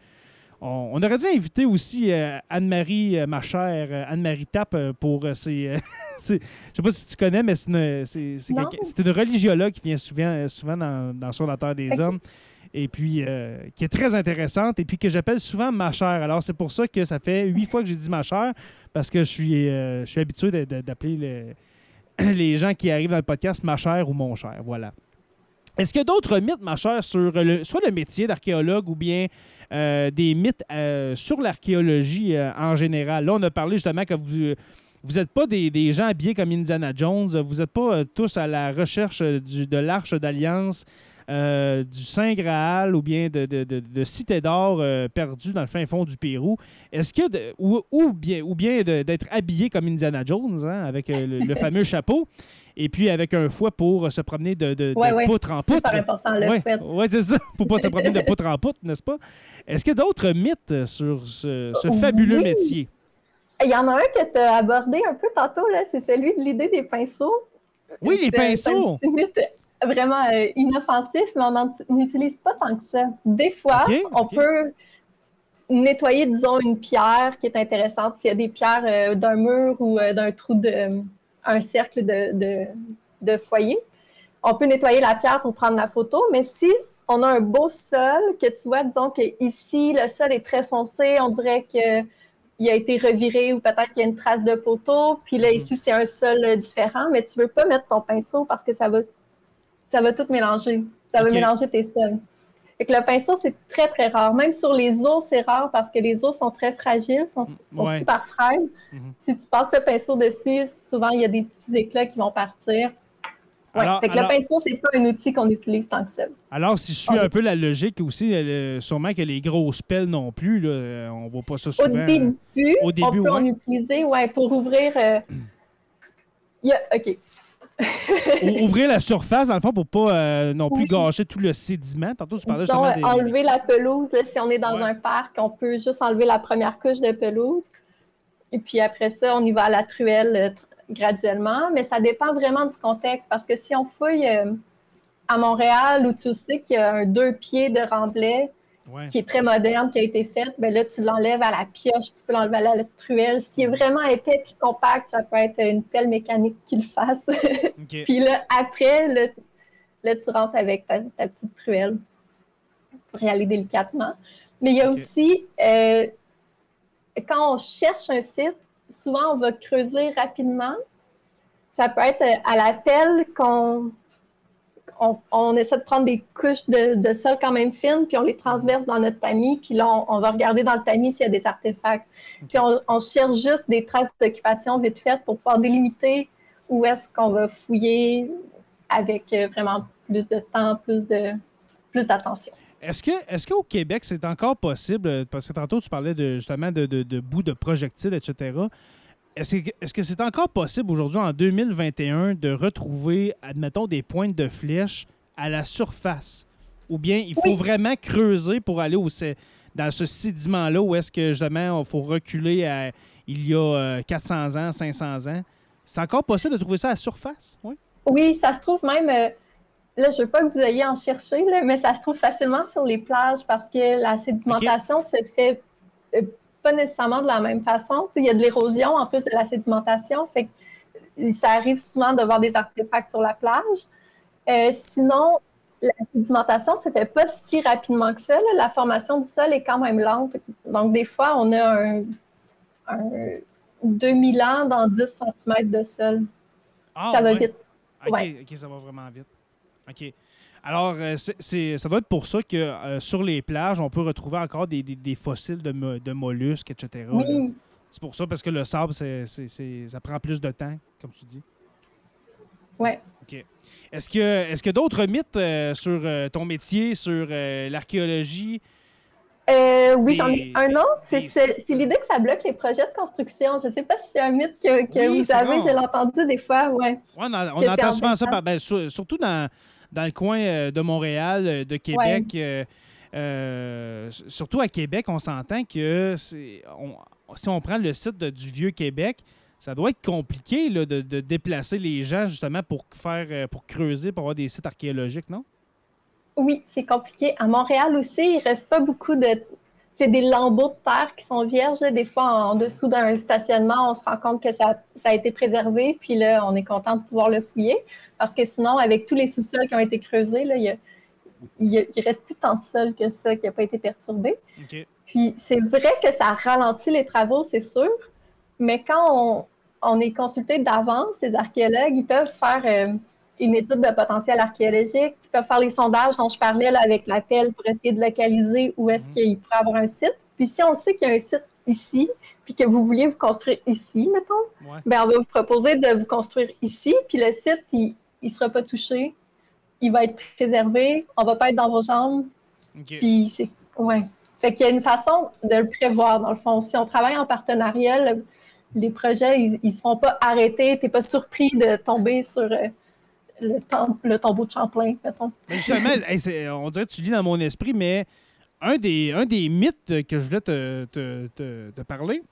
on, aurait dû inviter aussi Anne-Marie, ma chère Anne-Marie Tapp, pour ses. je sais pas si tu connais, mais c'est une, une religiologue qui vient souvent, souvent dans, Sur la Terre des Hommes et puis euh, qui est très intéressante et puis que j'appelle souvent ma chère. Alors c'est pour ça que ça fait huit fois que j'ai dit ma chère parce que je suis, euh, je suis habitué d'appeler les gens qui arrivent dans le podcast ma chère ou mon cher. Voilà. Est-ce qu'il y a d'autres mythes, ma chère, sur le, soit le métier d'archéologue ou bien euh, des mythes sur l'archéologie en général? Là, on a parlé justement que vous vous n'êtes pas des, des, gens habillés comme Indiana Jones, vous n'êtes pas tous à la recherche du, de l'arche d'alliance euh, du Saint Graal ou bien de, de, de, Cité d'or euh, perdue dans le fin fond du Pérou. Est-ce que, ou, ou, bien, ou bien d'être habillé comme Indiana Jones, hein, avec euh, le, fameux chapeau, et puis avec un fouet pour se promener de, de, poutre en poutre. Super important, le ouais, Oui, c'est ça, pour pas se promener de poutre en poutre, n'est-ce pas? Est-ce qu'il y a d'autres mythes sur ce, fabuleux métier? Il y en a un que tu as abordé un peu tantôt, là, c'est celui de l'idée des pinceaux. Oui, les pinceaux vraiment euh, inoffensif, mais on n'utilise pas tant que ça. Des fois, on peut nettoyer, disons, une pierre qui est intéressante. S'il y a des pierres euh, d'un mur ou euh, d'un trou de un cercle de, de, foyer, on peut nettoyer la pierre pour prendre la photo, mais si on a un beau sol, que tu vois, disons que ici, le sol est très foncé, on dirait que il a été reviré ou peut-être qu'il y a une trace de poteau, puis là, ici, c'est un sol différent, mais tu ne veux pas mettre ton pinceau parce que ça va ça va tout mélanger. Ça va mélanger tes sols. Et que le pinceau, c'est très, très rare. Même sur les os, c'est rare parce que les os sont très fragiles, sont, sont super frêles. Mhm. Si tu passes le pinceau dessus, souvent, il y a des petits éclats qui vont partir. Ouais. fait que le pinceau, c'est pas un outil qu'on utilise tant que ça. Alors, si je suis un peu la logique aussi, sûrement que les grosses pelles non plus, là, on voit pas ça souvent. Au début, on peut en utiliser, ouais, pour ouvrir. Euh, OK ouvrir la surface, dans le fond, pour pas euh, non plus gâcher tout le sédiment. Tantôt, tu parlais enlever la pelouse. si on est dans un parc, on peut juste enlever la première couche de pelouse. Et puis après ça, on y va à la truelle euh, graduellement. Mais ça dépend vraiment du contexte. Parce que si on fouille euh, à Montréal, où tu sais qu'il y a un deux pieds de remblai, qui est très moderne, qui a été faite, ben là, tu l'enlèves à la pioche, tu peux l'enlever à la truelle. S'il est vraiment épais et compact, ça peut être une telle mécanique qu'il le fasse. puis là, après, là, tu rentres avec ta, petite truelle pour y aller délicatement. Mais il y a aussi, euh, quand on cherche un site, souvent on va creuser rapidement. Ça peut être à la pelle qu'on on, essaie de prendre des couches de, sol quand même fines, puis on les transverse dans notre tamis, puis là, on, va regarder dans le tamis s'il y a des artefacts. Puis on, cherche juste des traces d'occupation vite faites pour pouvoir délimiter où est-ce qu'on va fouiller avec euh, vraiment plus de temps, plus de plus d'attention. Est-ce que est-ce qu'au Québec, c'est encore possible, parce que tantôt tu parlais de, justement de, de, de bouts de projectiles, etc. Est-ce que c'est encore possible aujourd'hui, en 2021, de retrouver, admettons, des pointes de flèches à la surface? Ou bien il faut vraiment creuser pour aller au, dans ce sédiment-là où est-ce que, justement, il faut reculer à il y a 400 euh, ans, 500 ans? C'est encore possible de trouver ça à la surface? Oui, oui ça se trouve même... Euh, là, je ne veux pas que vous ayez en chercher, mais ça se trouve facilement sur les plages parce que la sédimentation se fait euh, pas nécessairement de la même façon. il y a de l'érosion en plus de la sédimentation, fait que ça arrive souvent de voir des artefacts sur la plage. Euh, sinon, la sédimentation ne se fait pas si rapidement que ça. La formation du sol est quand même lente. Donc, des fois, on a un, 2000 ans dans 10 cm de sol. Ah, ça va vite. OK, ça va vraiment vite. OK. Alors, euh, c'est, ça doit être pour ça que euh, sur les plages, on peut retrouver encore des, fossiles de, de, mollusques, etc. Oui. C'est pour ça, parce que le sable, c'est, ça prend plus de temps, comme tu dis. Oui. OK. Est-ce que est-ce que d'autres mythes euh, sur ton métier, sur l'archéologie? oui, j'en ai un autre. C'est, l'idée que ça bloque les projets de construction. Je ne sais pas si c'est un mythe que, vous avez. Je l'ai entendu des fois. Ouais. on, entend souvent ça, ben, surtout dans, dans le coin euh, de Montréal, euh, de Québec. Euh, surtout à Québec, on s'entend que si on prend le site du Vieux Québec, ça doit être compliqué de, déplacer les gens justement pour faire pour creuser, pour avoir des sites archéologiques, non? Oui, c'est compliqué. À Montréal aussi, il ne reste pas beaucoup de. C'est des lambeaux de terre qui sont vierges. Des fois, en dessous d'un stationnement, on se rend compte que ça, ça, a été préservé. Puis là, on est content de pouvoir le fouiller. Parce que sinon, avec tous les sous-sols qui ont été creusés, là, il ne reste plus tant de sol que ça qui n'a pas été perturbé. Puis c'est vrai que ça ralentit les travaux, c'est sûr, mais quand on, est consulté d'avance, les archéologues, ils peuvent faire euh, une étude de potentiel archéologique, ils peuvent faire les sondages dont je parlais là, avec l'appel pour essayer de localiser où est-ce mhm. qu'il pourrait avoir un site. Puis si on sait qu'il y a un site ici, puis que vous vouliez vous construire ici, mettons, ben on va vous proposer de vous construire ici, puis le site, il, ne sera pas touché. Il va être préservé. On ne va pas être dans vos jambes. Puis c'est. Ouais. Fait qu'il y a une façon de le prévoir, dans le fond. Si on travaille en partenariat, les projets, ils ne se font pas arrêter. Tu n'es pas surpris de tomber sur euh, le, le, tombeau de Champlain, mettons. justement, on dirait que tu lis dans mon esprit, mais un des, un des mythes que je voulais te, te parler,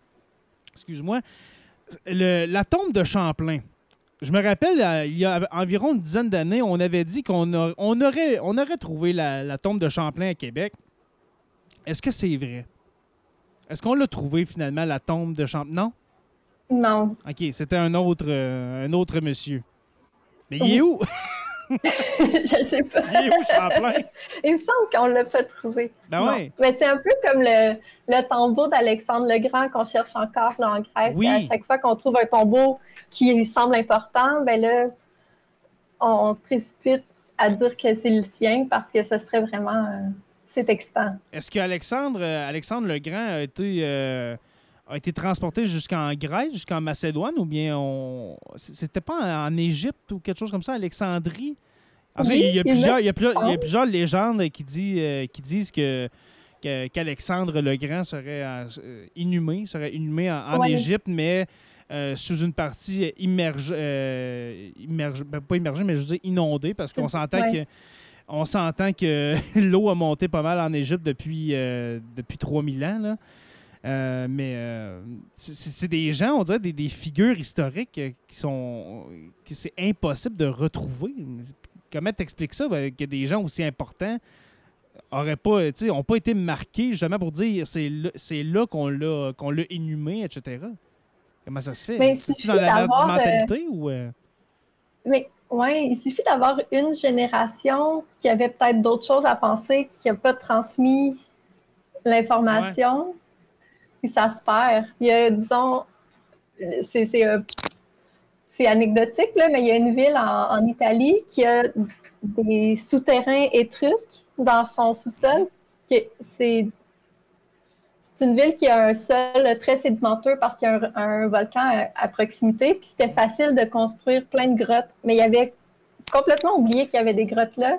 excuse-moi, la tombe de Champlain. Je me rappelle, euh, il y a environ une dizaine d'années, on avait dit qu'on on aurait, on aurait trouvé la, tombe de Champlain à Québec. Est-ce que c'est vrai? Est-ce qu'on l'a trouvé finalement, la tombe de Champlain? Non? Non. OK, c'était un autre, euh, un autre monsieur. Mais il est où? je sais pas. Il est où, Champlain? Il me semble qu'on ne l'a pas trouvé. Ben oui. Mais c'est un peu comme le, le tombeau d'Alexandre le Grand qu'on cherche encore là, en Grèce. Oui. À chaque fois qu'on trouve un tombeau qui semble important, ben là, on, se précipite à dire que c'est le sien parce que ce serait vraiment. Euh, c'est excitant. Est-ce qu'Alexandre euh, Alexandre le Grand a été. Euh, a été transporté jusqu'en Grèce, jusqu'en Macédoine, ou bien on... c'était pas en, Égypte ou quelque chose comme ça, Alexandrie? il, y a plusieurs, il, y a plusieurs, légendes qui, dit, euh, qui disent que, qu'Alexandre le Grand serait euh, inhumé, serait inhumé en, Égypte, mais euh, sous une partie immergée, ben, pas immergée, mais je veux dire inondée, parce qu'on s'entend que on s'entend que l'eau a monté pas mal en Égypte depuis, depuis 3000 ans. Là. Euh, mais euh, c'est des gens, on dirait, des, figures historiques euh, qui sont. que c'est impossible de retrouver. Comment t'expliques ça, ben, que des gens aussi importants auraient pas, ont pas été marqués justement pour dire c'est là, là qu'on l'a qu'on l'a inhumé, etc. Comment ça se fait? Mais c'est dans la mentalité ou. Mais oui, il suffit d'avoir une génération qui avait peut-être d'autres choses à penser, qui n'a pas transmis l'information puis ça se perd. Il y a, disons, c'est anecdotique, là, mais il y a une ville en, Italie qui a des souterrains étrusques dans son sous-sol. C'est une ville qui a un sol très sédimenteux parce qu'il y a un, volcan à, proximité. Puis c'était facile de construire plein de grottes. Mais il y avait complètement oublié qu'il y avait des grottes là.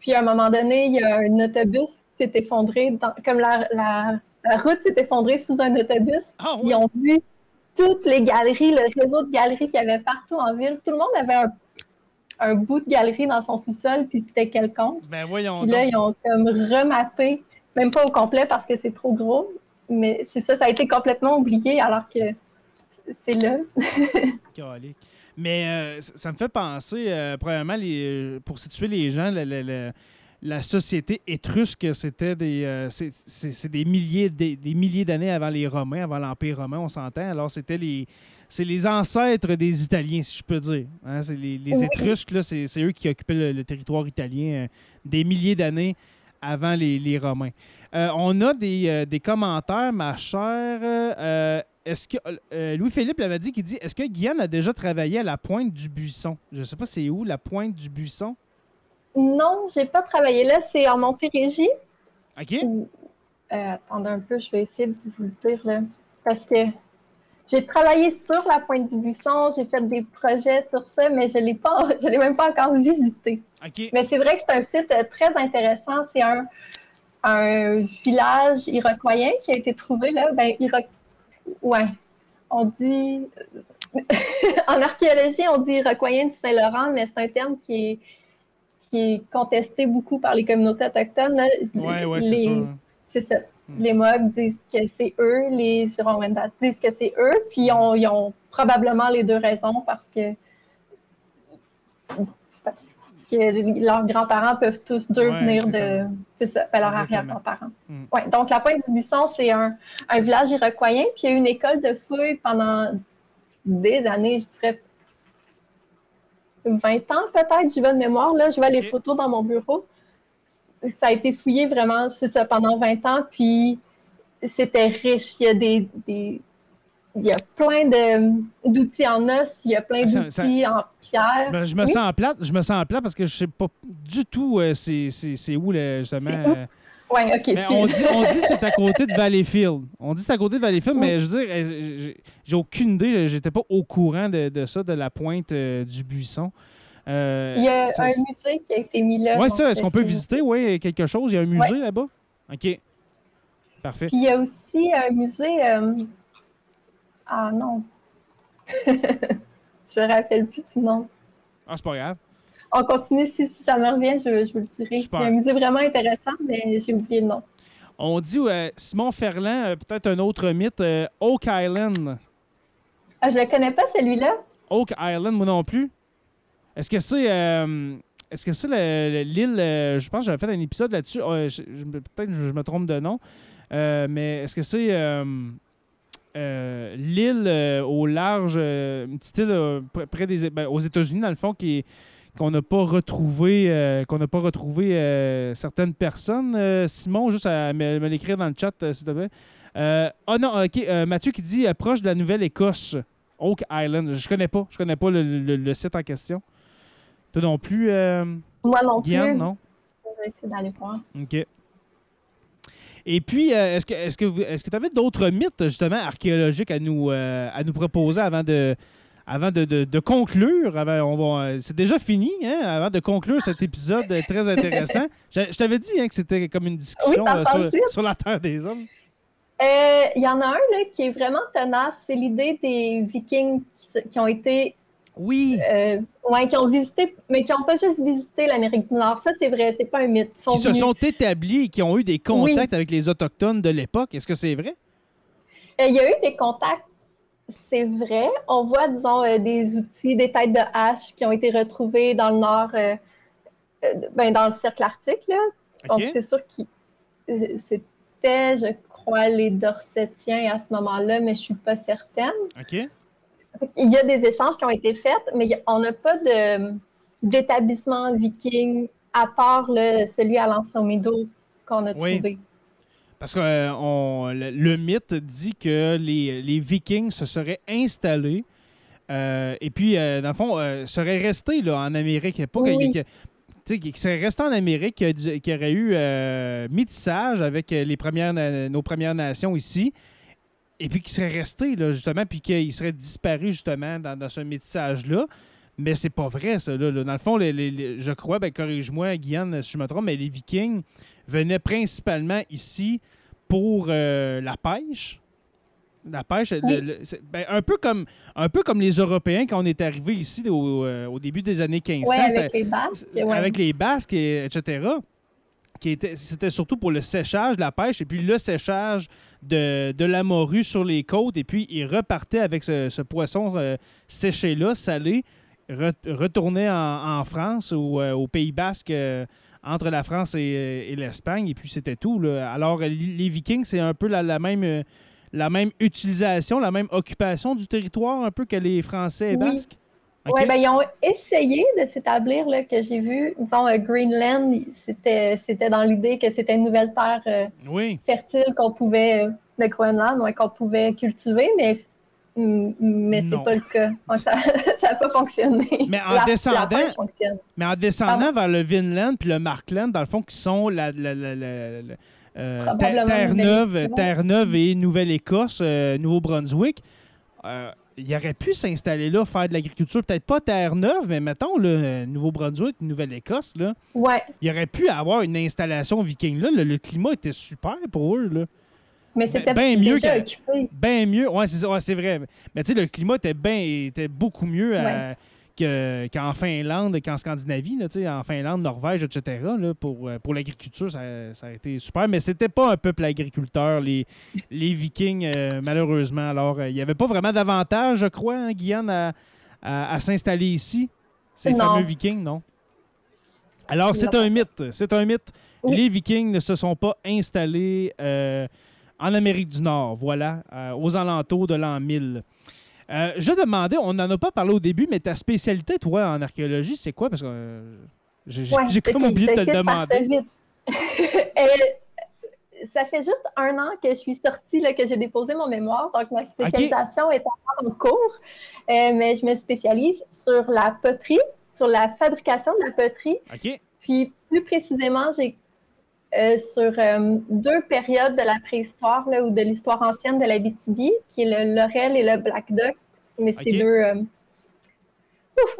Puis à un moment donné, il y a un autobus qui s'est effondré, comme la, la route s'est effondrée sous un autobus. Ah, Ils ont vu toutes les galeries, le réseau de galeries qu'il y avait partout en ville. Tout le monde avait un, bout de galerie dans son sous-sol, puis c'était quelconque. Ben voyons puis là, ils ont comme remappé, même pas au complet parce que c'est trop gros, mais c'est ça, ça a été complètement oublié alors que c'est là. mais euh, ça me fait penser, euh, premièrement, les, pour situer les gens, le, la société étrusque, c'était des, euh, c'est, des milliers, des, milliers d'années avant les Romains, avant l'Empire romain, on s'entend. Alors, c'était les, c'est les ancêtres des Italiens, si je peux dire. Hein. C'est les, Étrusques, là, c'est, eux qui occupaient le, territoire italien euh, des milliers d'années avant les, Romains. Euh, on a des, commentaires, ma chère. est-ce que Louis-Philippe l'avait dit qu'il dit Est-ce que Guyane a déjà travaillé à la pointe du buisson? Je ne sais pas c'est où, la pointe du buisson? Non, j'ai pas travaillé là. C'est en Montérégie. OK. Euh, attendez un peu, je vais essayer de vous le dire. Là. Parce que j'ai travaillé sur la pointe du buisson, j'ai fait des projets sur ça, mais je ne l'ai même pas encore visité. Mais c'est vrai que c'est un site euh, très intéressant. C'est un, un village iroquoien qui a été trouvé là. Ben, Ouais. On dit. en archéologie, on dit iroquoien de Saint-Laurent, mais c'est un terme qui est qui est contesté beaucoup par les communautés autochtones. Oui, oui, c'est ça. C'est ça. Hmm. Les Mogs disent que c'est eux, les Huron-Wendat disent que c'est eux, puis ils ont probablement les deux raisons parce que, parce que leurs grands-parents peuvent tous deux venir de. C'est ça, ben, leurs arrière-grands-parents. Ouais, donc, la Pointe du Buisson, c'est un, un, village iroquoien, puis il y a eu une école de fouilles pendant des années, je dirais 20 ans peut-être, j'ai bonne mémoire. Là, je vois les photos dans mon bureau. Ça a été fouillé vraiment, c'est ça, pendant 20 ans, puis c'était riche. Il y a des, il y a plein d'outils en os, il y a plein d'outils en pierre. Je me, sens en plate, je me sens en plate parce que je sais pas du tout euh, c'est où justement. Euh, oui, OK. on dit, on dit c'est à côté de Valleyfield. On dit c'est à côté de Valleyfield, mais je veux dire, euh, j'ai aucune idée. J'étais pas au courant de, ça, de la pointe euh, du buisson. Euh, il y a un musée qui a été mis là. Oui, ça. Est-ce qu'on peut visiter, oui, quelque chose? Il y a un musée là-bas? OK. Parfait. Puis il y a aussi un musée. Ah non. je me rappelle plus du nom. Ah, c'est pas grave on continue. Si, ça me revient, je, vous le dirai. A un musée vraiment intéressant, mais j'ai oublié le nom. On dit Simon Ferland, euh, peut-être un autre mythe, euh, Oak Island. Ah, je ne connais pas celui-là? Oak Island, moi non plus. Est-ce que c'est. Euh, est-ce que c'est l'île. je pense que j'avais fait un épisode là-dessus. Oh, peut-être que je me trompe de nom. mais est-ce que c'est. l'île au large, une petite île près des, ben, aux États-Unis, dans le fond, qui est, qu'on n'a pas retrouvé, euh, qu'on n'a pas retrouvé euh, certaines personnes. Euh, Simon, juste à me, l'écrire dans le chat, s'il te plaît. Ah oh non, ok. Mathieu qui dit proche de la Nouvelle-Écosse, Oak Island. Je connais pas. Je connais pas le, site en question. Toi non plus. Moi non plus. non? Je vais essayer d'aller voir. OK. Et puis, est-ce que est-ce que est-ce que tu avais d'autres mythes justement archéologiques à nous à nous proposer avant de avant de, conclure, c'est déjà fini, hein, avant de conclure cet épisode très intéressant. je, t'avais dit hein, que c'était comme une discussion sur, la Terre des Hommes. Euh, il y en a un là, qui est vraiment tenace, c'est l'idée des Vikings qui, ont été. Oui. Euh, ouais, qui ont visité, mais qui n'ont pas juste visité l'Amérique du Nord. Ça, c'est vrai, c'est pas un mythe. Ils qui se sont établis et qui ont eu des contacts avec les Autochtones de l'époque. Est-ce que c'est vrai? Euh, il y a eu des contacts, c'est vrai. On voit, disons, des outils, des têtes de hache qui ont été retrouvées dans le Nord, ben, dans le cercle arctique. Là. Donc, c'est sûr que c'était, je les Dorsetiens à ce moment-là, mais je ne suis pas certaine. OK. Il y a des échanges qui ont été faits, mais on n'a pas d'établissement viking à part le, celui à l'Ansomédo qu'on a trouvé. Parce que euh, le, mythe dit que les, Vikings se seraient installés euh, et puis, euh, dans le fond, seraient restés là, en Amérique. Pas qui serait resté en Amérique, qui, aurait eu euh, métissage avec les premières, nos Premières Nations ici, et puis qui serait resté, là, justement, puis qu'il serait disparu, justement, dans, ce métissage-là. Mais c'est pas vrai, ça. Là, Dans le fond, je crois, ben, corrige-moi, Guyane, si je me trompe, mais les Vikings venaient principalement ici pour euh, la pêche. La pêche, ben, un, peu comme, un peu comme les Européens quand on est arrivé ici au, euh, début des années 1500. avec les Basques. Avec les Basques, etc. C'était surtout pour le séchage, la pêche, et puis le séchage de, de la morue sur les côtes. Et puis, ils repartaient avec ce, poisson euh, séché-là, salé, retournaient en, France ou euh, au Pays Basque entre la France et, l'Espagne. Et puis, c'était tout. Alors, les Vikings, c'est un peu la même la même utilisation, la même occupation du territoire un peu que les Français et Basques? Oui, ben, ils ont essayé de s'établir, que j'ai vu. Disons, euh, Greenland, c'était, c'était dans l'idée que c'était une nouvelle terre euh, fertile qu'on pouvait, euh, le Groenland, qu'on pouvait cultiver, mais, mais c'est pas le cas. ça n'a pas fonctionné. Mais en descendant, mais en descendant vers le Vinland puis le Markland, dans le fond, qui sont la euh, Terre-Neuve Terre -Neuve et Nouvelle-Écosse, euh, Nouveau-Brunswick. Euh, il aurait pu s'installer là, faire de l'agriculture, peut-être pas Terre-Neuve, mais mettons, le Nouveau-Brunswick, Nouvelle-Écosse, là. Ouais. Il aurait pu avoir une installation viking là. Le, climat était super pour eux, là. Mais ben, c'était bien mieux déjà occupé. Bien mieux, ouais, c'est vrai. Mais tu sais, le climat était, bien, était beaucoup mieux à, qu'en Finlande, qu'en Scandinavie, là, en Finlande, Norvège, etc. pour, euh, pour l'agriculture, ça, a été super. Mais c'était pas un peuple agriculteur, les, les Vikings, euh, malheureusement. Alors, euh, il n'y avait pas vraiment d'avantage, je crois, hein, Guyane, à, s'installer ici. Ces fameux Vikings, non? Alors, c'est un mythe. C'est un mythe. Les Vikings ne se sont pas installés en Amérique du Nord, voilà, aux alentours de l'an 1000. Euh, je demandais, on n'en a pas parlé au début, mais ta spécialité, toi, en archéologie, c'est quoi? Parce que euh, j'ai comme oublié de te le demander. Euh, ça fait juste un an que je suis sortie, là, que j'ai déposé mon mémoire. Donc, ma spécialisation est encore en cours. mais je me spécialise sur la poterie, sur la fabrication de la poterie. Puis, plus précisément, j'ai sur deux périodes de la préhistoire là, ou de l'histoire ancienne de la BTB, qui est le Laurel et le Black Duck, mais c'est deux. Euh... Ouf!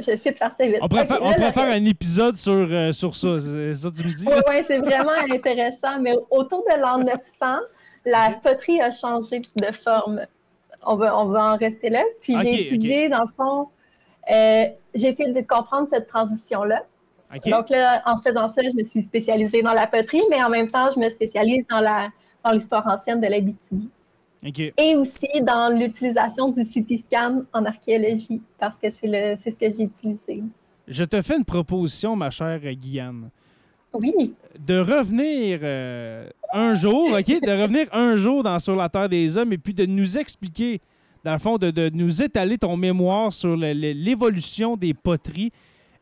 J'essaie de faire ça vite. On pourrait, faire, un épisode sur, euh, sur ça, c'est ça tu me dis? Oui, ouais, c'est vraiment intéressant. Mais autour de l'an 900, la poterie a changé de forme. On va, on va en rester là. Puis j'ai étudié, dans le fond, euh, j'ai essayé de comprendre cette transition-là. Donc là, en faisant ça, je me suis spécialisée dans la poterie, mais en même temps, je me spécialise dans l'histoire dans ancienne de l'Abitibi. Et aussi dans l'utilisation du CT scan en archéologie, parce que c'est ce que j'ai utilisé. Je te fais une proposition, ma chère Guyane. Oui. De revenir euh, un jour, OK? De revenir un jour dans Sur la Terre des Hommes et puis de nous expliquer, dans le fond, de, nous étaler ton mémoire sur l'évolution des poteries.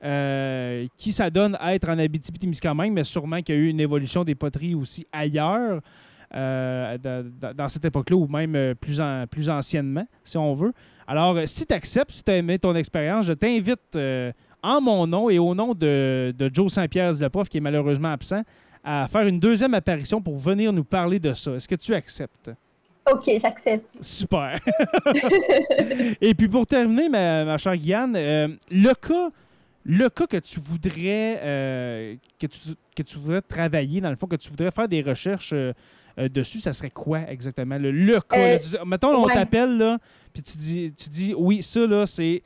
Euh, qui ça donne à être en Abitibi-Témiscamingue, mais sûrement qu'il y a eu une évolution des poteries aussi ailleurs. Euh, dans cette époque-là ou même euh, plus, plus anciennement, si on veut. Alors, euh, si tu acceptes, si tu as aimé ton expérience, je t'invite en mon nom et au nom de, Joe Saint-Pierre prof qui est malheureusement absent, à faire une deuxième apparition pour venir nous parler de ça. Est-ce que tu acceptes? OK, j'accepte. Super. et puis pour terminer, ma, chère Guyane, le cas le cas que tu voudrais que, tu, que tu voudrais travailler, dans le fond, que tu voudrais faire des recherches euh, dessus, ça serait quoi exactement? Le, le cas. Euh, là, tu dis- mettons, on ouais. t'appelle, là, puis tu dis, tu dis, oui, ça, là, c'est.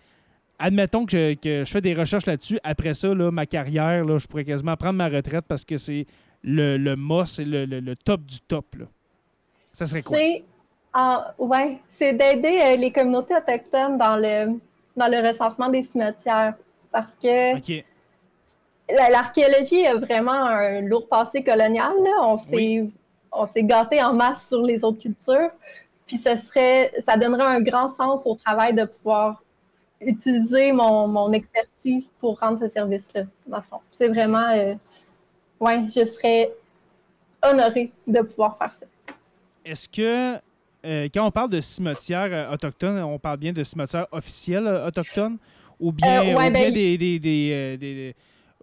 Admettons que je, que je fais des recherches là-dessus. Après ça, là, ma carrière, là, je pourrais quasiment prendre ma retraite parce que c'est le, le c'est le, le- le top du top. Là. Ça serait quoi? C'est en- ouais, c'est d'aider euh, les communautés autochtones dans le, dans le recensement des cimetières. Parce que la- l'archéologie a vraiment un lourd passé colonial. là. On s'est Oui. gâté en masse sur les autres cultures. Puis ce serait, ça donnerait un grand sens au travail de pouvoir utiliser mon, mon expertise pour rendre ce service-là, dans le fond. C'est vraiment, euh, ouais, je serais honorée de pouvoir faire ça. Est-ce que, euh, quand on parle de cimetières euh, autochtones, on parle bien de cimetières officiels euh, autochtones ou bien, Euh, ouais, ou bien ben, des, des- des, euh, des- des-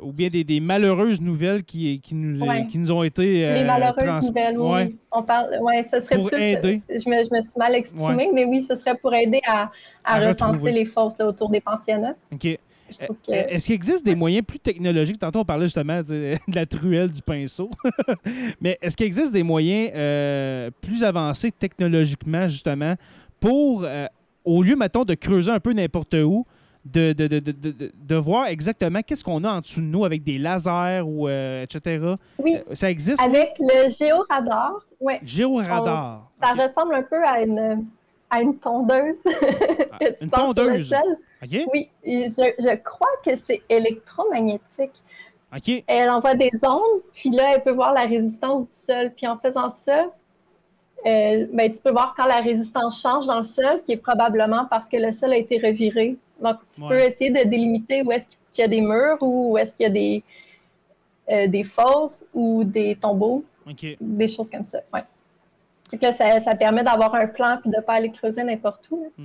ou bien des, des malheureuses nouvelles qui, qui, nous, Ouais. qui nous ont été. euh, les malheureuses trans- nouvelles, oui. Ouais. On parle, ouais, ce serait Pour plus. aider. Je me, je me suis mal exprimée, mais oui, ce serait pour aider à, à À recenser retrouver. les fosses là, autour des pensionnats. OK. Que. Euh, Est-ce qu'il existe des moyens plus technologiques? Tantôt, on parlait justement de, de la truelle du pinceau. Mais est-ce qu'il existe des moyens euh, plus avancés technologiquement, justement, pour, euh, au lieu, mettons, de creuser un peu n'importe où, de, de, de, de, de- voir exactement qu'est-ce qu'on a en dessous de nous avec des lasers ou euh, etc. Oui, Euh, Ça existe? avec le géoradar, ouais. Géoradar. Ça ressemble un peu à une, à une tondeuse Ah, que tu une passes sur le tondeuse. Oui, je, je crois que c'est électromagnétique. OK. Elle envoie des ondes, puis là, elle peut voir la résistance du sol. Puis en faisant ça, euh, ben, tu peux voir quand la résistance change dans le sol, qui est probablement parce que le sol a été reviré. Donc, tu Ouais. peux essayer de délimiter où est-ce qu'il y a des murs ou où est-ce qu'il y a des, euh, des fosses ou des tombeaux, des choses comme ça. Ouais. Que là, ça, ça permet d'avoir un plan puis de ne pas aller creuser n'importe où. là.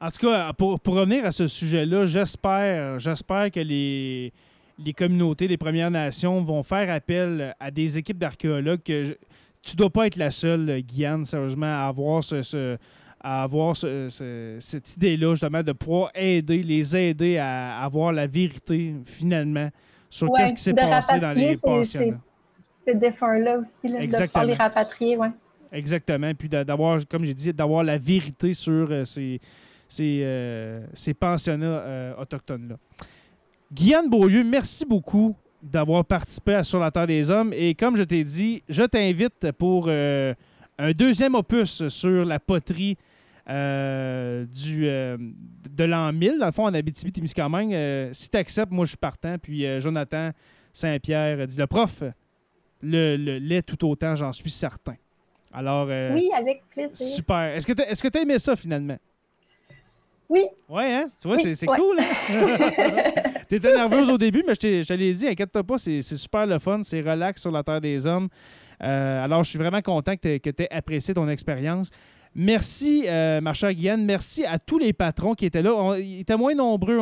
En tout cas, pour, pour revenir à ce sujet-là, j'espère, j'espère que les, les communautés, les Premières Nations vont faire appel à des équipes d'archéologues. Que je- tu dois pas être la seule, Guyane, sérieusement, à avoir ce, ce- à avoir ce- ce- cette idée-là, justement, de pouvoir aider, les aider à avoir la vérité, finalement, sur Ouais, qu'est-ce qui s'est passé dans les pensionnats. Ces défunts-là aussi, là, de pouvoir les rapatrier. Ouais. Exactement. Puis d'a- d'avoir, comme j'ai dit, d'avoir la vérité sur euh, ces, ces, euh, ces pensionnats euh, autochtones-là. Guyane Beaulieu, merci beaucoup d'avoir participé à Sur la Terre des Hommes. Et comme je t'ai dit, je t'invite pour euh, un deuxième opus sur la poterie euh, du, euh, de l'an 1000, dans le fond, en Abitibi-Témiscamingue. Si tu acceptes, moi, je suis partant. Puis Jonathan Saint-Pierre dit le prof, le, le lait tout autant, j'en suis certain. Alors, Oui, avec plaisir. super. Est-ce que tu est-ce que as aimé ça finalement? Oui, Ouais, hein? Tu vois, Oui, c'est, c'est ouais. cool. Hein? T'étais nerveuse au début, mais je, te l'ai dit, inquiète-toi pas, c'est, super le fun, c'est relax sur la Terre des Hommes. Euh, alors, je suis vraiment content que tu aies apprécié ton expérience. Merci, euh, ma chère Guyane. Merci à tous les patrons qui étaient là. Ils étaient moins nombreux.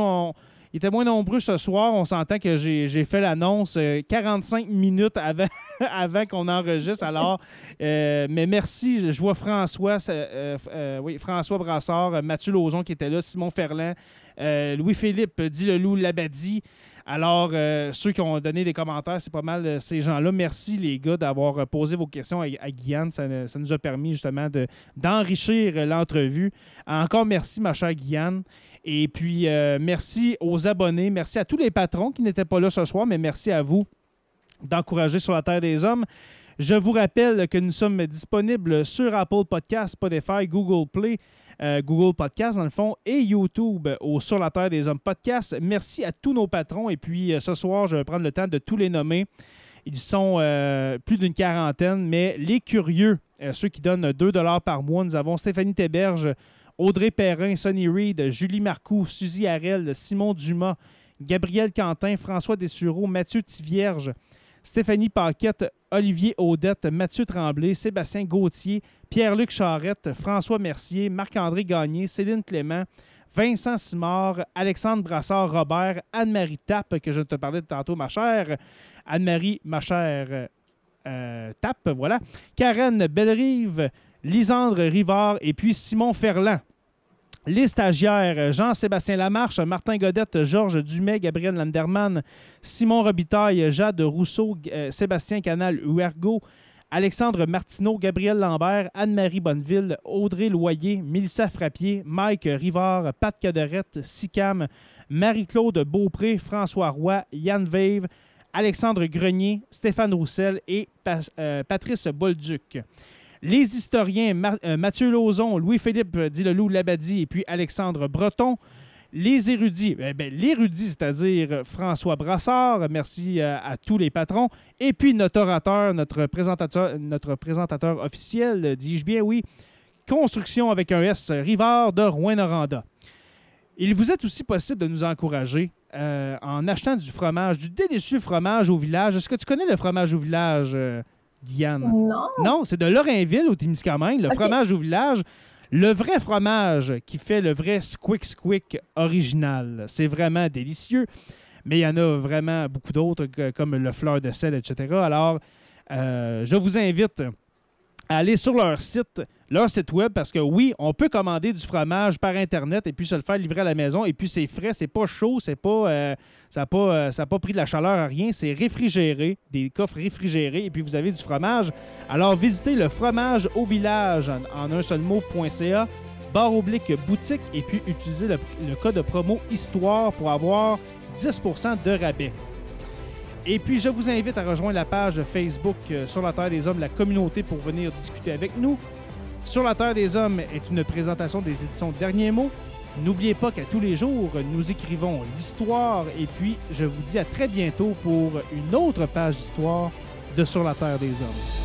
Ils étaient moins nombreux ce soir. On s'entend que j'ai, fait l'annonce euh, 45 minutes avant, qu'on enregistre. Alors, euh, mais merci. Je vois François, euh, euh, oui, François Brassard, euh, Mathieu Lauzon qui était là, Simon Ferland, euh, Louis-Philippe, Dit le Loup Labadie. Alors, euh, ceux qui ont donné des commentaires, c'est pas mal euh, ces gens-là. Merci, les gars, d'avoir euh, posé vos questions à, à Guyane. Ça, nous a permis justement de, d'enrichir l'entrevue. Encore merci, ma chère Guyane. Et puis, merci aux abonnés. Merci à tous les patrons qui n'étaient pas là ce soir, mais merci à vous d'encourager sur la Terre des Hommes. Je vous rappelle que nous sommes disponibles sur Apple Podcasts, Spotify, Google Play, euh, Google Podcasts dans le fond, et YouTube au Sur la Terre des Hommes podcast. Merci à tous nos patrons. Et puis euh, ce soir, je vais prendre le temps de tous les nommer. Ils sont euh, plus d'une quarantaine, mais les curieux, ceux qui donnent 2 par mois, nous avons Stéphanie Théberge, Audrey Perrin, Sonny Reed, Julie Marcoux, Suzy Harel, Simon Dumas, Gabriel Quentin, François Dessureau, Mathieu Tivierge, Stéphanie Paquette, Olivier Audette, Mathieu Tremblay, Sébastien Gauthier, Pierre-Luc Charrette, François Mercier, Marc-André Gagné, Céline Clément, Vincent Simard, Alexandre Brassard, Robert, Anne-Marie Tappe, que je te parlais de tantôt, ma chère. Anne-Marie, ma chère euh, Tappe, voilà. Karen Bellerive, Lisandre Rivard et puis Simon Ferland. Les stagiaires, Jean-Sébastien Lamarche, Martin Godette, Georges Dumais, Gabriel Landerman, Simon Robitaille, Jade Rousseau, euh, Sébastien Canal, Huergo, Alexandre Martineau, Gabriel Lambert, Anne-Marie Bonneville, Audrey Loyer, Mélissa Frappier, Mike Rivard, Pat Caderette, Sicam, Marie-Claude Beaupré, François Roy, Yann Veve, Alexandre Grenier, Stéphane Roussel et euh, Patrice Bolduc. Les historiens euh, Mathieu Lauzon, Louis-Philippe Dilelou Labadie et puis Alexandre Breton. Les érudits, eh ben, l'érudit, c'est-à-dire François Brassard, merci euh, à, tous les patrons. Et puis notre orateur, notre présentateur, notre présentateur officiel, dis-je bien, oui, Construction avec un S, Rivard de Rouen-Noranda. Il vous est aussi possible de nous encourager euh, en achetant du fromage, du délicieux fromage au village. Est-ce que tu connais le fromage au village, euh, Diane? Non. Non, c'est de Lorrainville au Témiscamingue, le fromage au village. Le vrai fromage qui fait le vrai squick squick original. C'est vraiment délicieux. Mais il y en a vraiment beaucoup d'autres, comme le fleur de sel, etc. Alors, euh, je vous invite à aller sur leur site, leur site web, parce que oui, on peut commander du fromage par Internet et puis se le faire livrer à la maison. Et puis c'est frais, c'est pas chaud, c'est pas, euh, ça n'a pas, euh, pas pris de la chaleur à rien. C'est réfrigéré, des coffres réfrigérés, et puis vous avez du fromage. Alors visitez le fromage au village en, un seul mot.ca, barre oblique boutique, et puis utilisez le, le code promo Histoire pour avoir 10% de rabais. Et puis, je vous invite à rejoindre la page Facebook euh, Sur la Terre des Hommes, la communauté, pour venir discuter avec nous. Sur la Terre des Hommes est une présentation des éditions Derniers mots. N'oubliez pas qu'à tous les jours, nous écrivons l'histoire. Et puis, je vous dis à très bientôt pour une autre page d'histoire de Sur la Terre des Hommes.